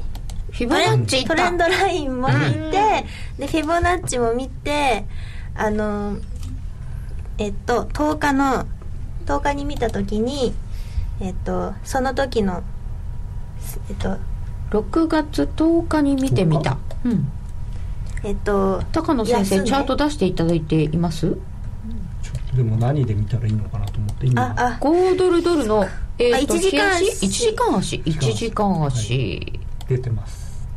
フィボナッチトレンドラインも見て、でフィボナッチも見てあのえっと10日の10日に見た時にえっとその時のえっと6月10日に見てみた、うん、えっと高野先生チャート出していただいています？でも何で見たらいいのかなと思って今。ああ。5ドルドルの、えーとあ一時間足？1時間足。1時間足、出てます。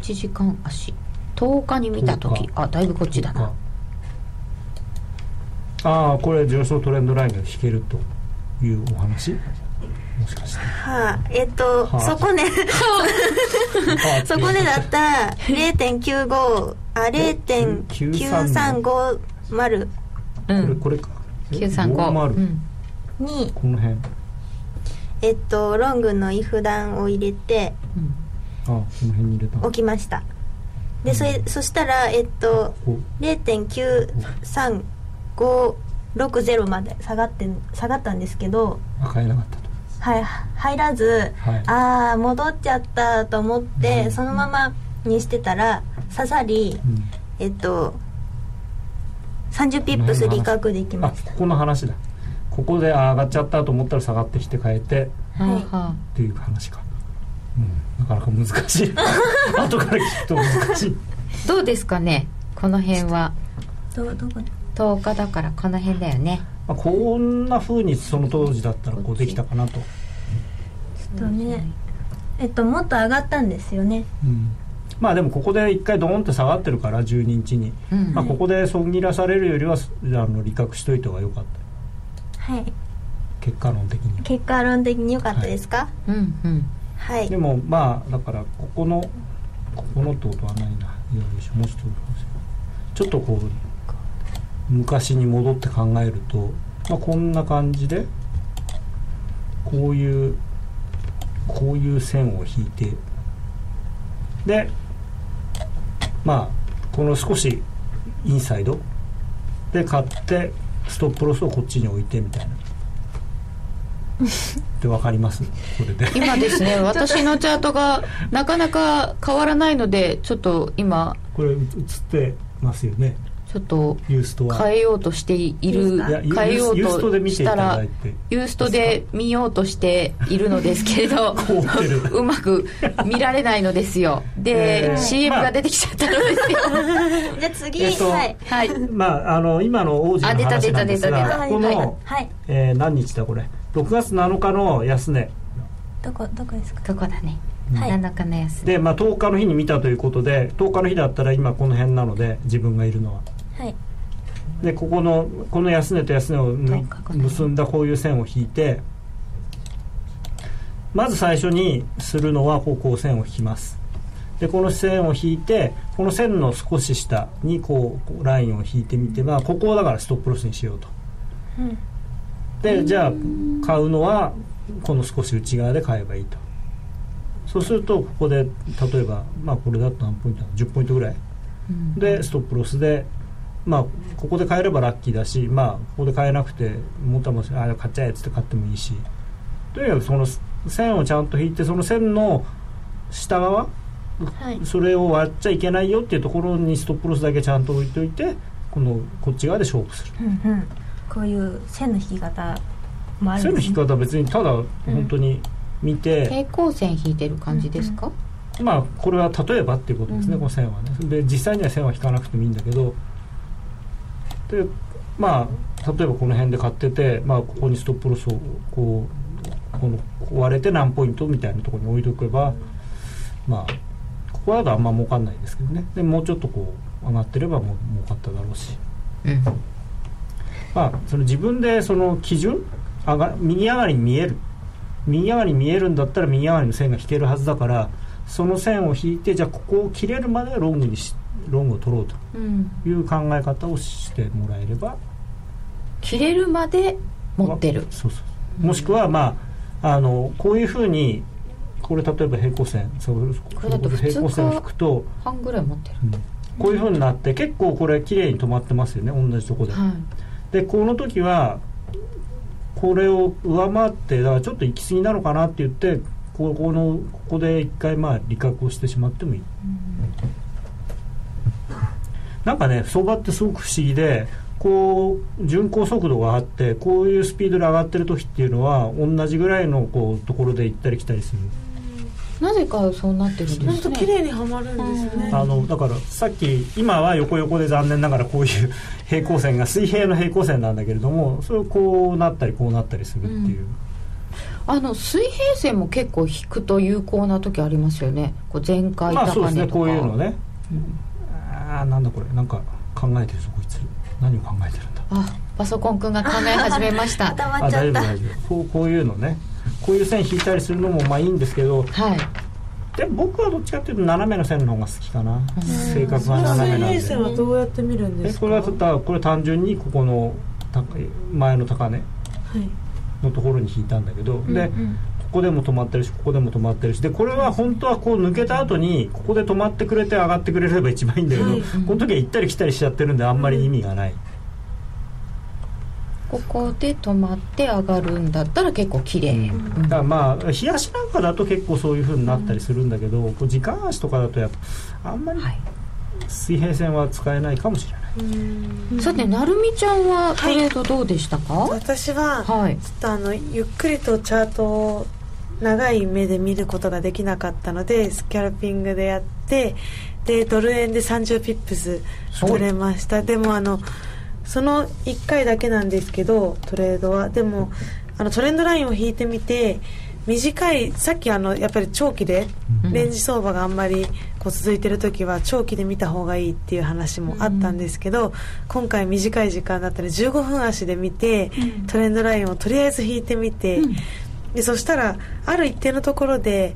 1時間足。10日に見た時。10日。あだいぶこっちだなああこれ上昇トレンドラインが引けるというお話？はあえっと、はあ、そこね。そこでだった0.95あ0.9350、うん、これこれか。935、うん、に。この辺。えっとロングのイフダンを入れて、うん、あこの辺に入れた。置きました。でそれそしたらえっと0.935 560まで下がって下がったんですけど入らなかったと。はい入らず、はい、ああ戻っちゃったと思って、うん、そのままにしてたら刺さり、うん、えっと30ピップス利確できました。ここの話だ。ここで上がっちゃったと思ったら下がってきて変えて、はい、っていう話か、うん、なかなか難しい。後から聞くと難しい。どうですかね？この辺は。どうどこで？10日だからこの辺だよね。まあ、こんな風にその当時だったらこうできたかなと、とねえっともっと上がったんですよね。うん。まあでもここで一回ドーンって下がってるから12日に、うん。まあ、ここで損切らされるよりはあの利確しといた方が良かった。はい。結果論的に。結果論的に良かったですか？うんうん。はい、でもまあだからここのここのってことはないな。よいしょもうちょっとちょっとこう昔に戻って考えると、まあ、こんな感じでこういうこういう線を引いてでまあこの少しインサイドで買ってストップロスをこっちに置いてみたいな。って分かります？これで。今ですね 私のチャートがなかなか変わらないのでちょっと今。これ映ってますよねちょっと変えようとしている変えようとしたらユーストで。見ようとしているのですけれど うまく見られないのですよ。で、えー CM まあ。が出てきちゃったのですよ、じゃあ次、えっとはい。はい。まああの今の王子のあ出た話なんです出た出た出た。がこの、はいはい。えー何日だこれ？6月7日の安値。どこどこですか？ここだね、はい。7日の安で、まあ、10日の日に見たということで10日の日だったら今この辺なので自分がいるのははい。でここのこの安値と安値をむ10日この辺結んだこういう線を引いてまず最初にするのはこうこう線を引きます。でこの線を引いてこの線の少し下にこうラインを引いてみて、まあ、ここをだからストップロスにしようと。うん。でじゃあ買うのはこの少し内側で買えばいいと。そうするとここで例えばまあこれだと何ポイントなの10ポイントぐらい。うん。でストップロスでまあここで買えればラッキーだしまあここで買えなくてもたもしあ買っちゃえっつって買ってもいいし。とにかくその線をちゃんと引いてその線の下側はい。それを割っちゃいけないよっていうところにストップロスだけちゃんと置いといてこのこっち側で勝負する。うんうん。こういう線の引き方もある線のんですね。引き方は別にただ本当に見て、平行線引いてる感じですか、まあこれは例えばっていうことですね、うん。この線はね。で実際には線は引かなくてもいいんだけどでまあ例えばこの辺で買ってて、まあ、ここにストップロスをこうこの割れて何ポイントみたいなところに置いておけばまあここだとあんま儲かんないですけどね。でもうちょっとこう上がってればもう儲かっただろうし。うんまあその自分でその基準上が右上がりに見える。右上がりに見えるんだったら右上がりの線が引けるはずだからその線を引いてじゃあここを切れるまでロングにしロングを取ろうとうん。いう考え方をしてもらえれば切れるまで持ってる。そうそうもしくはまああのこういうふうにこれ例えば平行線そうこれだと平行線を引くと、半ぐらい持ってる。うん。こういうふうになって結構これ綺麗に止まってますよね同じとこで、はい。でこの時はこれを上回ってだからちょっと行き過ぎなのかなって言ってここのここで一回まあ利確をしてしまってもいい、なんかね相場ってすごく不思議でこう巡航速度があってこういうスピードで上がってる時っていうのは同じぐらいのこうところで行ったり来たりする。なぜかそうなってるんですね。本当綺麗にはまるんですね。あのだからさっき今は横横で残念ながらこういう 平行線が水平の平行線なんだけれどもそれをこうなったりこうなったりするっていう、あの水平線も結構引くと有効な時ありますよね。こう前回まあ高値とか、そうですねこういうのね、ああなんだこれ。なんか考えてるぞこいつ。何を考えてるんだ。あパソコンくんが考え始めました。あっちゃった。大丈夫大丈夫。こうこういうのね。こういう線引いたりするのもまあいいんですけど。はい。で僕はどっちかっていうと斜めの線の方が好きかな。性格が斜めなん水平線ではどうやって見るんですか？えこれはただこれ単純にここの高い前の高値はい。のところに引いたんだけど、でうんうんここでも止まってるしここでも止まってるし。でこれは本当はこう抜けた後にここで止まってくれて上がってくれれば一番いいんだけど、はい。この時は行ったり来たりしちゃってるんであんまり意味がない、ここで止まって上がるんだったら結構綺麗、だからまあ冷やしなんかだと結構そういう風になったりするんだけど、こう時間足とかだとやっぱあんまりはい。水平線は使えないかもしれない、さてなるみちゃんはトレードどうでしたか？私ははい。ちょっとあのゆっくりとチャートを長い目で見ることができなかったのでスキャルピングでやってでドル円で30ピップス取れました。でもあのその1回だけなんですけどトレードは。でもあのトレンドラインを引いてみて短いさっきあのやっぱり長期でレンジ相場があんまりこう続いてる時は長期で見た方がいいっていう話もあったんですけど、今回短い時間だったら15分足で見て、トレンドラインをとりあえず引いてみて、でそしたらある一定のところで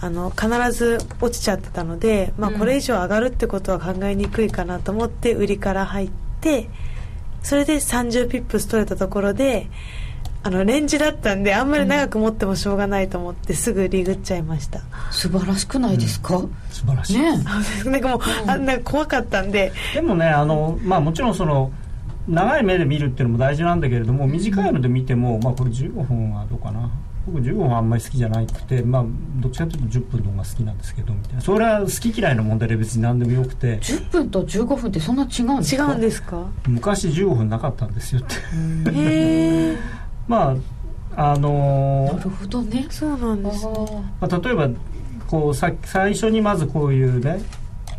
あの必ず落ちちゃってたので、まあ、これ以上上がるってことは考えにくいかなと思って売りから入ってそれで30ピップス取れたところであのレンジだったんであんまり長く持ってもしょうがないと思ってすぐリグっちゃいました、素晴らしくないですか、素晴らしい、ね。なんかもう、あなんか怖かったんで。でもねあの、まあ、もちろんその長い目で見るっていうのも大事なんだけれども短いので見ても、まあ、これ15分はどうかな僕15分はあんまり好きじゃないくて、まあ、どっちかというと10分の方が好きなんですけどみたいな。それは好き嫌いの問題で別に何でもよくて。10分と15分ってそんな違うんです違かうんですか？昔15分なかったんですよって。へえ まああのなるほどね。そうなんですね。あまあ、例えばこうさ最初にまずこういうね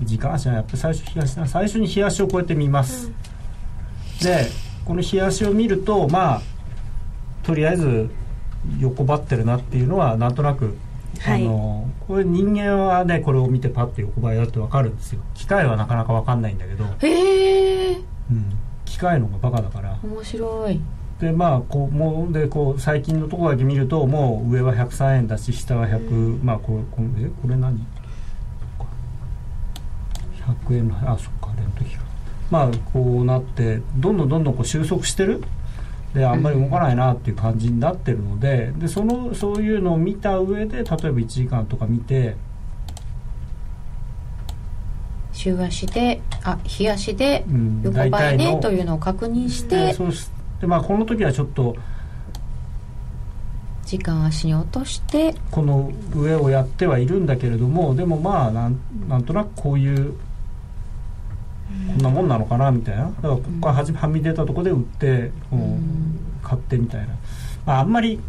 時間足はやっぱり最初冷やしな最初に冷やしをこうやって見ます、でこの冷やしを見るとまあとりあえず横ばってるなっていうのはなんとなく、はい。あのこれ人間はねこれを見てパッと横ばいだって分かるんですよ。機械はなかなか分かんないんだけど、ーへえうん、機械の方がバカだから。面白い。でまあこうもうでこう最近のところだけ見るともう上は103円だし下は100、まあこれこれえこれ何？そっか。100円のあそっかあれの時か。まあこうなってどんどんどんどんこう収束してるであんまり動かないなっていう感じになってるのででそのそういうのを見た上で例えば1時間とか見て週足であ日足でうん横ばいねというのを確認しでてそうしでまあこの時はちょっと時間足に落としてこの上をやってはいるんだけれどもでもまあなんなんとなくこういうこんなもんなのかなみたいな。だからここからはじはみ出たところで売ってこう買ってみたいな、まあ、あんまり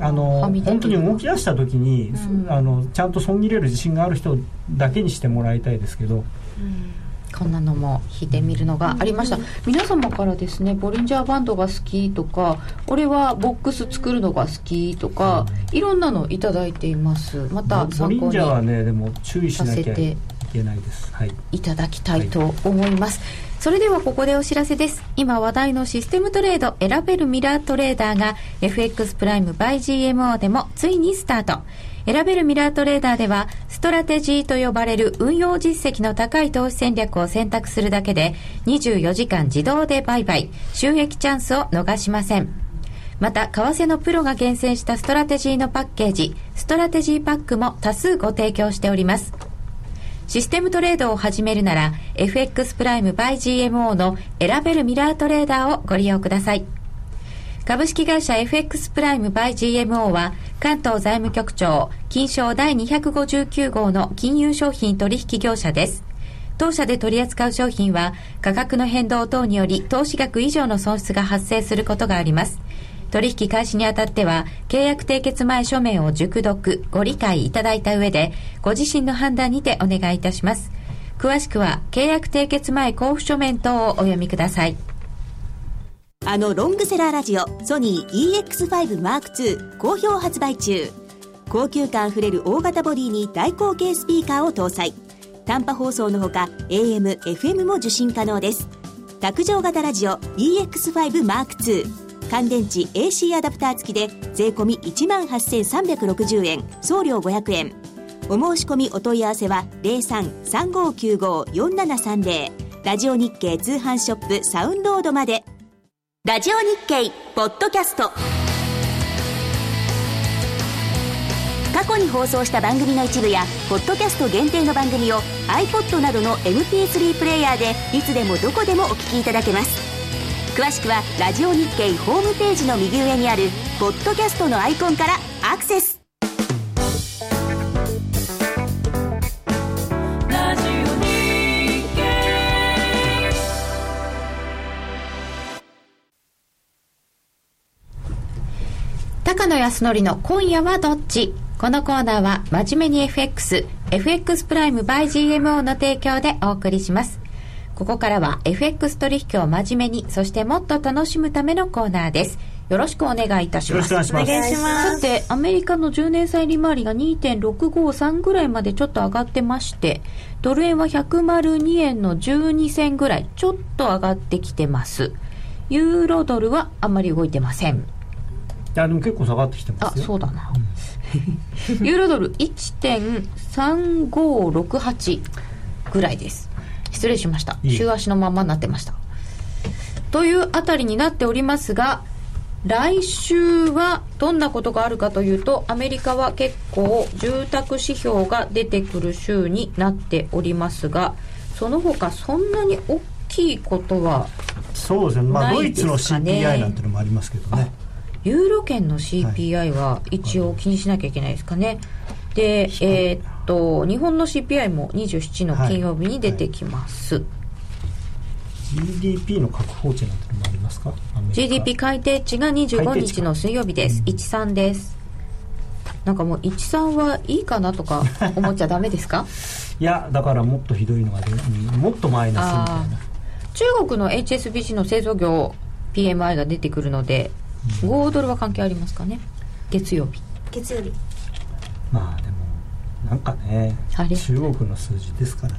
あの本当に動き出した時に、うん。あのちゃんと損切れる自信がある人だけにしてもらいたいですけど。こんなのも引いてみるのがありました、皆様からですねボリンジャーバンドが好きとか俺はボックス作るのが好きとか、いろんなのいただいています。またボ参考リンジャーはにねでも注意しなきゃいけないです。はい。いただきたいと思います、それではここでお知らせです。今話題のシステムトレード選べるミラートレーダーが FX プライム by GMO でもついにスタート。選べるミラートレーダーではストラテジーと呼ばれる運用実績の高い投資戦略を選択するだけで24時間自動で売買。収益チャンスを逃しません。また為替のプロが厳選したストラテジーのパッケージストラテジーパックも多数ご提供しております。システムトレードを始めるなら FX プライム by GMO の選べるミラートレーダーをご利用ください。株式会社 FX プライム by GMO は関東財務局長金賞第259号の金融商品取引業者です。当社で取り扱う商品は価格の変動等により投資額以上の損失が発生することがあります。取引開始にあたっては、契約締結前書面を熟読、ご理解いただいた上で、ご自身の判断にてお願いいたします。詳しくは、契約締結前交付書面等をお読みください。あのロングセラーラジオ、ソニー EX5M2 好評発売中。高級感あふれる大型ボディに大口径スピーカーを搭載。短波放送のほか AM、FM も受信可能です。卓上型ラジオ EX5M2 乾電池 AC アダプター付きで税込1万8360円送料500円。お申し込みお問い合わせは0335954730ラジオ日経通販ショップサウンロードまで。ラジオ日経ポッドキャスト。過去に放送した番組の一部やポッドキャスト限定の番組を iPod などの MP3 プレイヤーでいつでもどこでもお聞きいただけます。詳しくはラジオ日経ホームページの右上にあるポッドキャストのアイコンからアクセス高野康則の今夜はどっち？このコーナーは真面目に FX、FX プライム by GMO の提供でお送りします。ここからは FX 取引を真面目に、そしてもっと楽しむためのコーナーです。よろしくお願いいたします。よろしくお願いします。さて、アメリカの10年債利回りが2.653ぐらいまでちょっと上がってまして、ドル円は102円の12銭ぐらい、ちょっと上がってきてます。ユーロドルはあんまり動いてません。いや、でも結構下がってきてますあ、そうだな。ユーロドル1.3568ぐらいです。失礼しました。週足のままになってました。というあたりになっておりますが来週はどんなことがあるかというとアメリカは結構住宅指標が出てくる週になっておりますがその他そんなに大きいことはそうですね。まあドイツの CPI なんてのもありますけどね。ユーロ圏の CPI は一応気にしなきゃいけないですかね、で、えー、っと日本の CPI も27の金曜日に出てきます、はい。はい、GDP の確保値なんてのもありますか？GDP 改定値が25日の水曜日です、13です。なんかもう13はいいかなとか思っちゃダメですか？いやだからもっとひどいのがもっとマイナスみたいな。中国の HSBC の製造業 PMI が出てくるので、うん、5ドルは関係ありますかね？月曜日。月曜日まあでもなんかね中国の数字ですからね。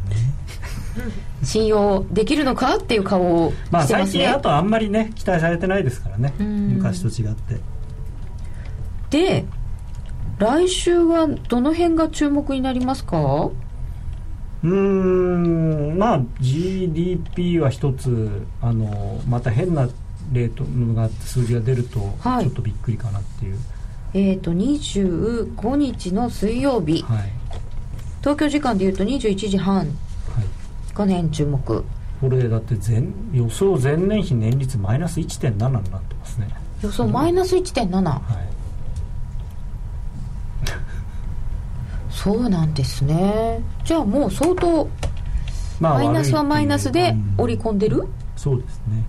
信用できるのかっていう顔をしてますね、まあ、最近あとあんまりね期待されてないですからね。昔と違って。で来週はどの辺が注目になりますか？うんまあ GDP は一つあのまた変なレートが数字が出ると、ちょっとびっくりかなっていうえーと、25日の水曜日、はい、東京時間でいうと21時半。が年注目、これだって前予想前年比年率マイナス1.7になってますね。予想マイナス1.7、はい、そうなんですね。じゃあもう相当、まあ、マイナスはマイナスで織り込んでる、そうですね。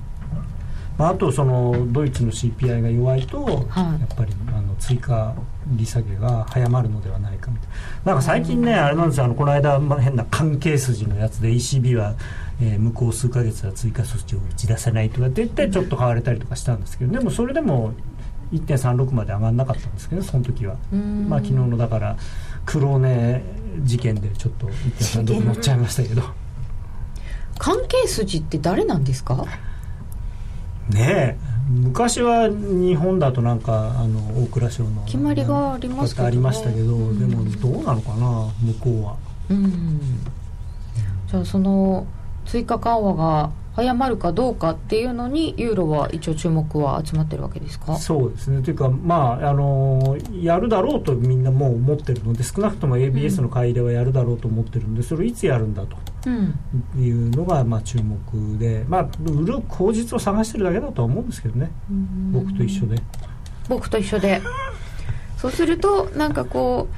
まあ、あとそのドイツの CPI が弱いと、はい、やっぱりあの追加利下げが早まるのではないかみたいな。なんか最近ね、あれなんですよ。あのこの間、まあ、変な関係筋のやつで ECB は、えー、向こう数か月は追加措置を打ち出せないとかって言ってちょっと買われたりとかしたんですけどでもそれでも1.36まで上がらなかったんですけどその時は。まあ昨日のだから黒値事件でちょっと1.36乗っちゃいましたけど。関係筋って誰なんですか？ね昔は日本だとなんかあの大蔵省の。決まりがありますけど、ね、ありましたけど、うん、でもどうなのかな向こうは、うん、じゃあその追加緩和が早まるかどうかっていうのにユーロは一応注目は集まってるわけですか？そうですね。というかまああのやるだろうとみんなもう思ってるので少なくとも ABS の買い入れはやるだろうと思ってるんでそれをいつやるんだと。うんいうのがまあ注目でまあ売る口実を探してるだけだとは思うんですけどね。僕と一緒で。僕と一緒で。そうするとなんかこ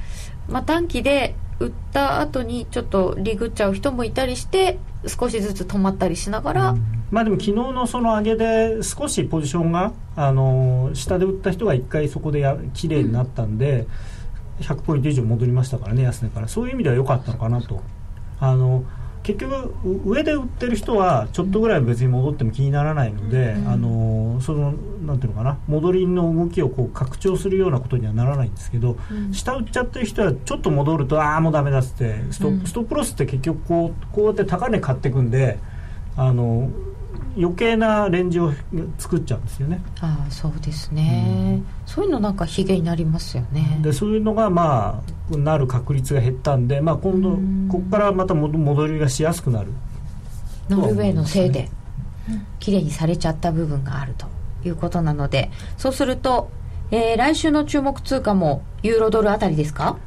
う、まあ、短期で売った後にちょっとリグっちゃう人もいたりして少しずつ止まったりしながら、まあでも昨日のその上げで少しポジションがあの下で売った人が1回そこでや綺麗になったんで、100ポイント以上戻りましたからね安値から。そういう意味では良かったのかなと。あの結局う上で売ってる人はちょっとぐらい別に戻っても気にならないので、あのそのなんていうのかな戻りの動きをこう拡張するようなことにはならないんですけど、下売っちゃってる人はちょっと戻るとああもうダメだっつってスト,、ストップロスって結局こうこうやって高値買っていくんであの余計なレンジを作っちゃうんですよね。ああそうですね、そういうのなんかヒゲになりますよね。でそういうのがまあなる確率が減ったんで、まあ、今度ここからまた戻戻りがしやすくなる。ノルウェーのせいで綺麗にされちゃった部分があるということなのでそうすると、えー来週の注目通貨もユーロドルあたりですか？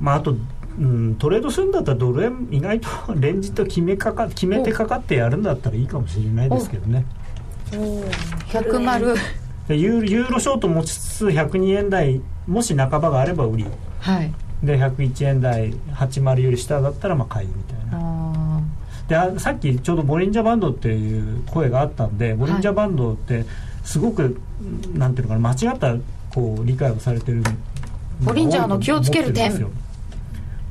まあ、あと、うん、トレードするんだったらドル円意外とレンジと決めかか決めてかかってやるんだったらいいかもしれないですけどね。100丸でユーロショート持ちつつ102円台もし半ばがあれば売り。はい。で101円台80より下だったらまあ買いみたいな。あであさっきちょうどボリンジャーバンドっていう声があったんでボリンジャーバンドってすごく、なんていうのかな間違ったこう理解をされてるボリンジャーの気をつける点。思ってんですよ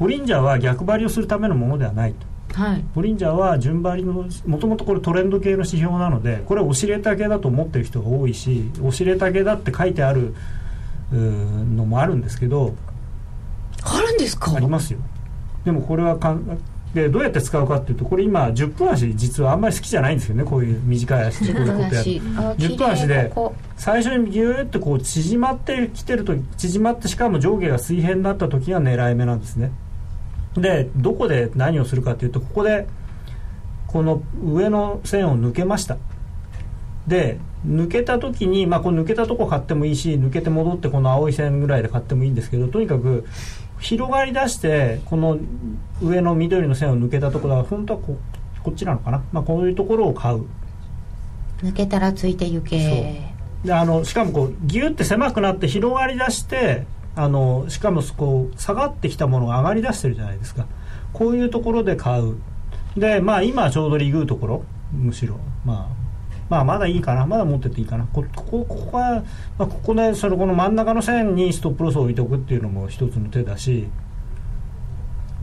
ボリンジャーは逆張りをするためのものではないと。ーはい。ボリンジャーは順張りのもともとこれトレンド系の指標なのでこれはオシレーター系だと思ってる人が多いしオシレーター系だって書いてあるのもあるんですけどあるんですか？ありますよ。でもこれはかんでどうやって使うかっていうとこれ今10分足実はあんまり好きじゃないんですよね。こういう短い足でこういうことやる足あ10分足で最初にギューってこう縮まってきてると縮まってしかも上下が水平になった時が狙い目なんですねでどこで何をするかというとここでこの上の線を抜けました。で抜けた時に、まあ、この抜けたとこ買ってもいいし抜けて戻ってこの青い線ぐらいで買ってもいいんですけどとにかく広がり出してこの上の緑の線を抜けたところは本当はここっちなのかな、まあ、こういうところを買う。抜けたらついて行け。であのしかもこうギュッて狭くなって広がり出してあのしかもこう下がってきたものが上がり出してるじゃないですか。こういうところで買う。でまあ今ちょうどリグうところ。むしろ。まあまあまだいいかな。まだ持ってていいかな。ここここは、まあ、ここでそれこの真ん中の線にストップロスを置いておくっていうのも一つの手だし。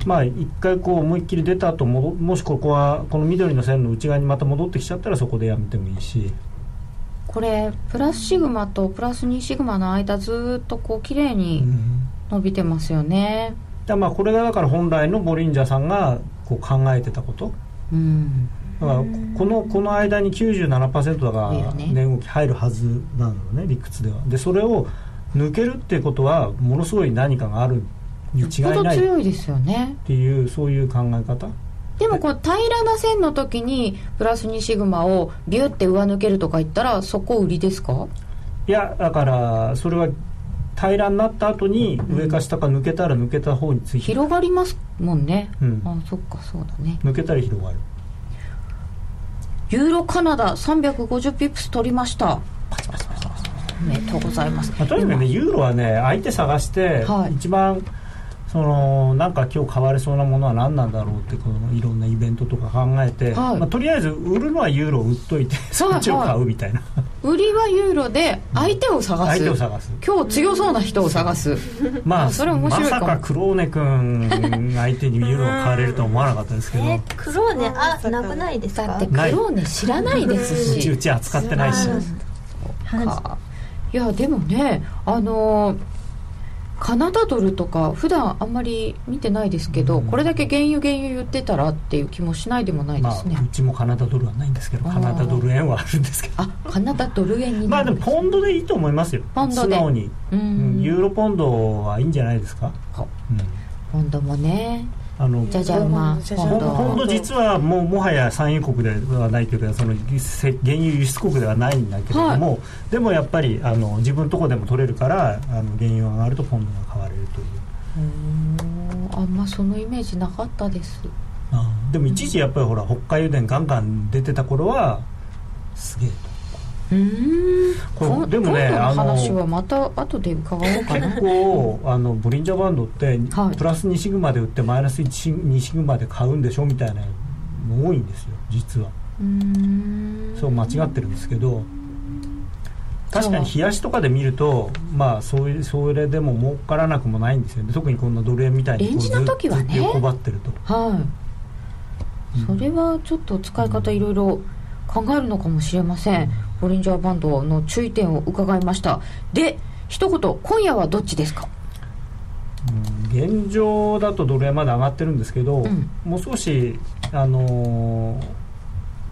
まあ一回こう思いっきり出た後戻もしここはこの緑の線の内側にまた戻ってきちゃったらそこでやめてもいいし。これプラスシグマとプラス2シグマの間ずーっとこう綺麗に伸びてますよね。だまあこれがだから本来のボリンジャーさんがこう考えてたこと。うん。だからこのこの間に97%だが値動き入るはずなのね理屈では。でそれを抜けるっていうことはものすごい何かがあるに違いない。っ強いですよね。ていうそういう考え方でもこう平らな線の時にプラス2シグマをギュッて上抜けるとか言ったらそこ売りですか？いやだからそれは平らになった後に上か下か抜けたら抜けた方について。広がりますもんね、うん。あそっかそうだね。抜けたら広がる。ユーロカナダ350ピップス取りました。おめでとうございます。まあ、とにかくねユーロはね相手探してはい。一番、そのなんか今日買われそうなものは何なんだろうってこのいろんなイベントとか考えて、はい。まあ、とりあえず売るのはユーロを売っといてそっちを買うみたいな、売りはユーロで相手を探す、相手を探す。今日強そうな人を探す。まあそれ面白いかも。まさかクローネ君相手にユーロを買われるとは思わなかったですけど。えクローネあなくないですか？だってクローネ知らないですうちうしち扱ってないし。か。いやでもねあのカナダドルとか普段あんまり見てないですけど、これだけ原油原油言ってたらっていう気もしないでもないでまあすね、うちもカナダドルはないんですけどカナダドル円はあるんですけど。あカナダドル円にまあでもポンドでいいと思いますよ。ポンドで。素直に、ううん。んユーロポンドはいいんじゃないですか、はう。んポンドもねあのじゃじゃ馬じゃじゃ馬ポンポンド実はもうもはや産油国ではないというかそのせ原油輸出国ではないんだけれども、でもやっぱりあの自分のとこでも取れるからあの原油が上がるとポンドが買われるという。あんまそのイメージなかったです。あーでも一時やっぱりほら北海油田ガンガン出てた頃はすげえとうー。んでもねあの話はまた後で伺おうかな。結構あのボリンジャーバンドって、はい。プラス2シグマで売ってマイナス1シ2シグマで買うんでしょみたいなの多いんですよ実は。うーん。そう間違ってるんですけど。確かに冷やしとかで見るとまあそういうそれでも儲からなくもないんですよね。特にこんなドル円みたいにこうレンジの時はね。ずずっと横ばってると。はい、それはちょっと使い方いろいろ考えるのかもしれません、ボリンジャーバンドの注意点を伺いました。で一言今夜はどっちですか？うん現状だとドル円まで上がってるんですけど、うん。もう少しあのー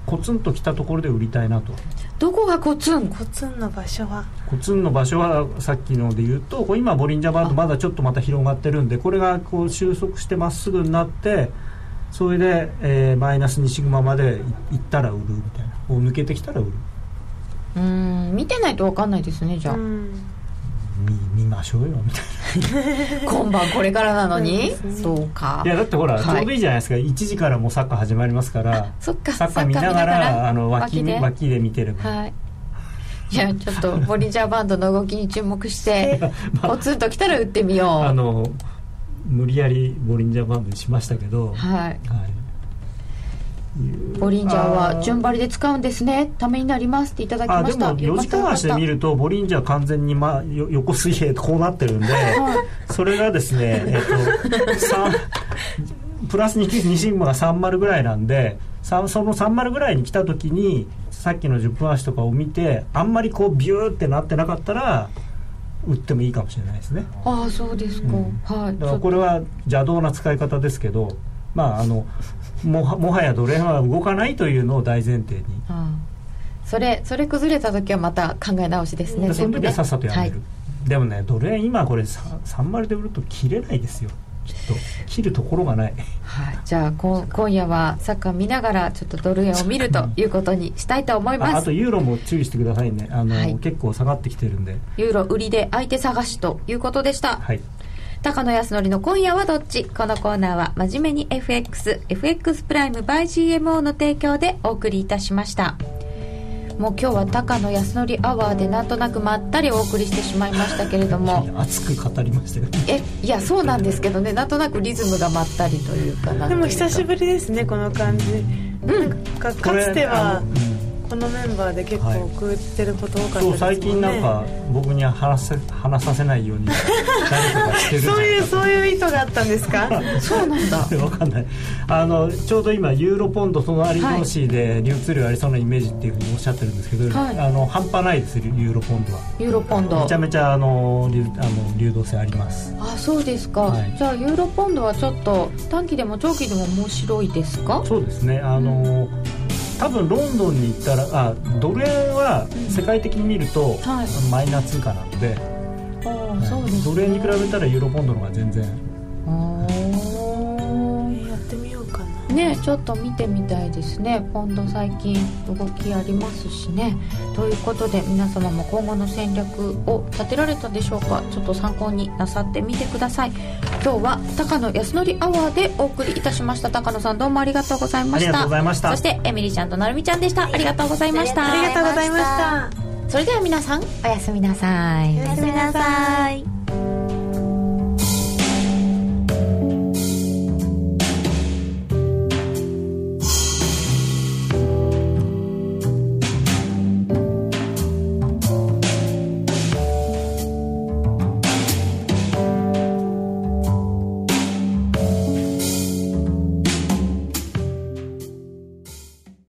コツンときたところで売りたいなと。どこがコツン？コツンの場所は。コツンの場所はさっきので言うと今ボリンジャーバンドまだちょっとまた広がってるんでこれがこう収束してまっすぐになってそれで、えーマイナス2シグマまでいったら売るみたいな。こう抜けてきたら売るうーん。見てないと分かんないですねじゃあ、うん。見見ましょうよみたい 今晩これからなのに、そうか。ないやだってほら、はい。ちょうどいいじゃないですか。1時からもうサッカー始まりますからそっか。サッカー見ながらあの脇で。脇で見てれば、はい。じゃあちょっとボリンジャーバンドの動きに注目して ポツンときたら打ってみよう。あの無理やりボリンジャーバンドにしましたけど、はい。はいボリンジャーは順張りで使うんですね。ためになりますっていただきあでました。も4時間足で見るとボリンジャー完全に、ま、よ横水平とこうなってるんで、それがですね、えっと、三プラス 2, 2シグマが30ぐらいなんでさその30ぐらいに来た時にさっきの10分足とかを見てあんまりこうビューってなってなかったら売ってもいいかもしれないですね。ああそうですか、うん。はい。だからこれは邪道な使い方ですけどまああのもはもはやドル円は動かないというのを大前提に。ああそれそれ崩れた時はまた考え直しですねでその時はさっさとやめる、はい。でもねドル円今これさ30で売ると切れないですよ。ちょっと。切るところがない。はい、じゃあこん今夜はサッカー見ながらちょっとドル円を見るということにしたいと思います。ああとユーロも注意してくださいね。あの、はい。結構下がってきてるんで。ユーロ売りで相手探しということでした、はい高野康則の今夜はどっち？このコーナーは真面目に FXFX プライム by GMO の提供でお送りいたしました。もう今日は高野康則アワーでなんとなくまったりお送りしてしまいましたけれども。熱く語りましたよ。えいやそうなんですけどね。なんとなくリズムがまったりというかなでも久しりぶりですねこの感じ、なんかかつてあはこのメンバーで結構送ってること多かったですもんね、そう最近なんか僕には話せ話させないように 誰とかしてるじゃんそういうそういう意図があったんですか？そうなんだ。わかんない。あのちょうど今ユーロポンド隣同士で流通量ありそうなイメージっていうふうにおっしゃってるんですけど、はい。あの半端ないですユーロポンドは。ユーロポンド。めちゃめちゃあの流あの流動性あります。あそうですか、はい。じゃあユーロポンドはちょっと短期でも長期でも面白いですか？そうですね。あの、多分ロンドンに行ったらあドル円は世界的に見ると、はい。マイナー通貨なので、あはい。ドル円に比べたらユーロポンドの方が全然ねちょっと見てみたいですね。ポンド最近動きありますしね。ということで皆様も今後の戦略を立てられたでしょうか。ちょっと参考になさってみてください。今日は高野康則アワーでお送りいたしました。高野さんどうもありがとうございました。ありがとうございました。そしてエミリーちゃんとなるみちゃんでした。ありがとうございました。ありがとうございました。それでは皆さんおやすみなさい。おやすみなさい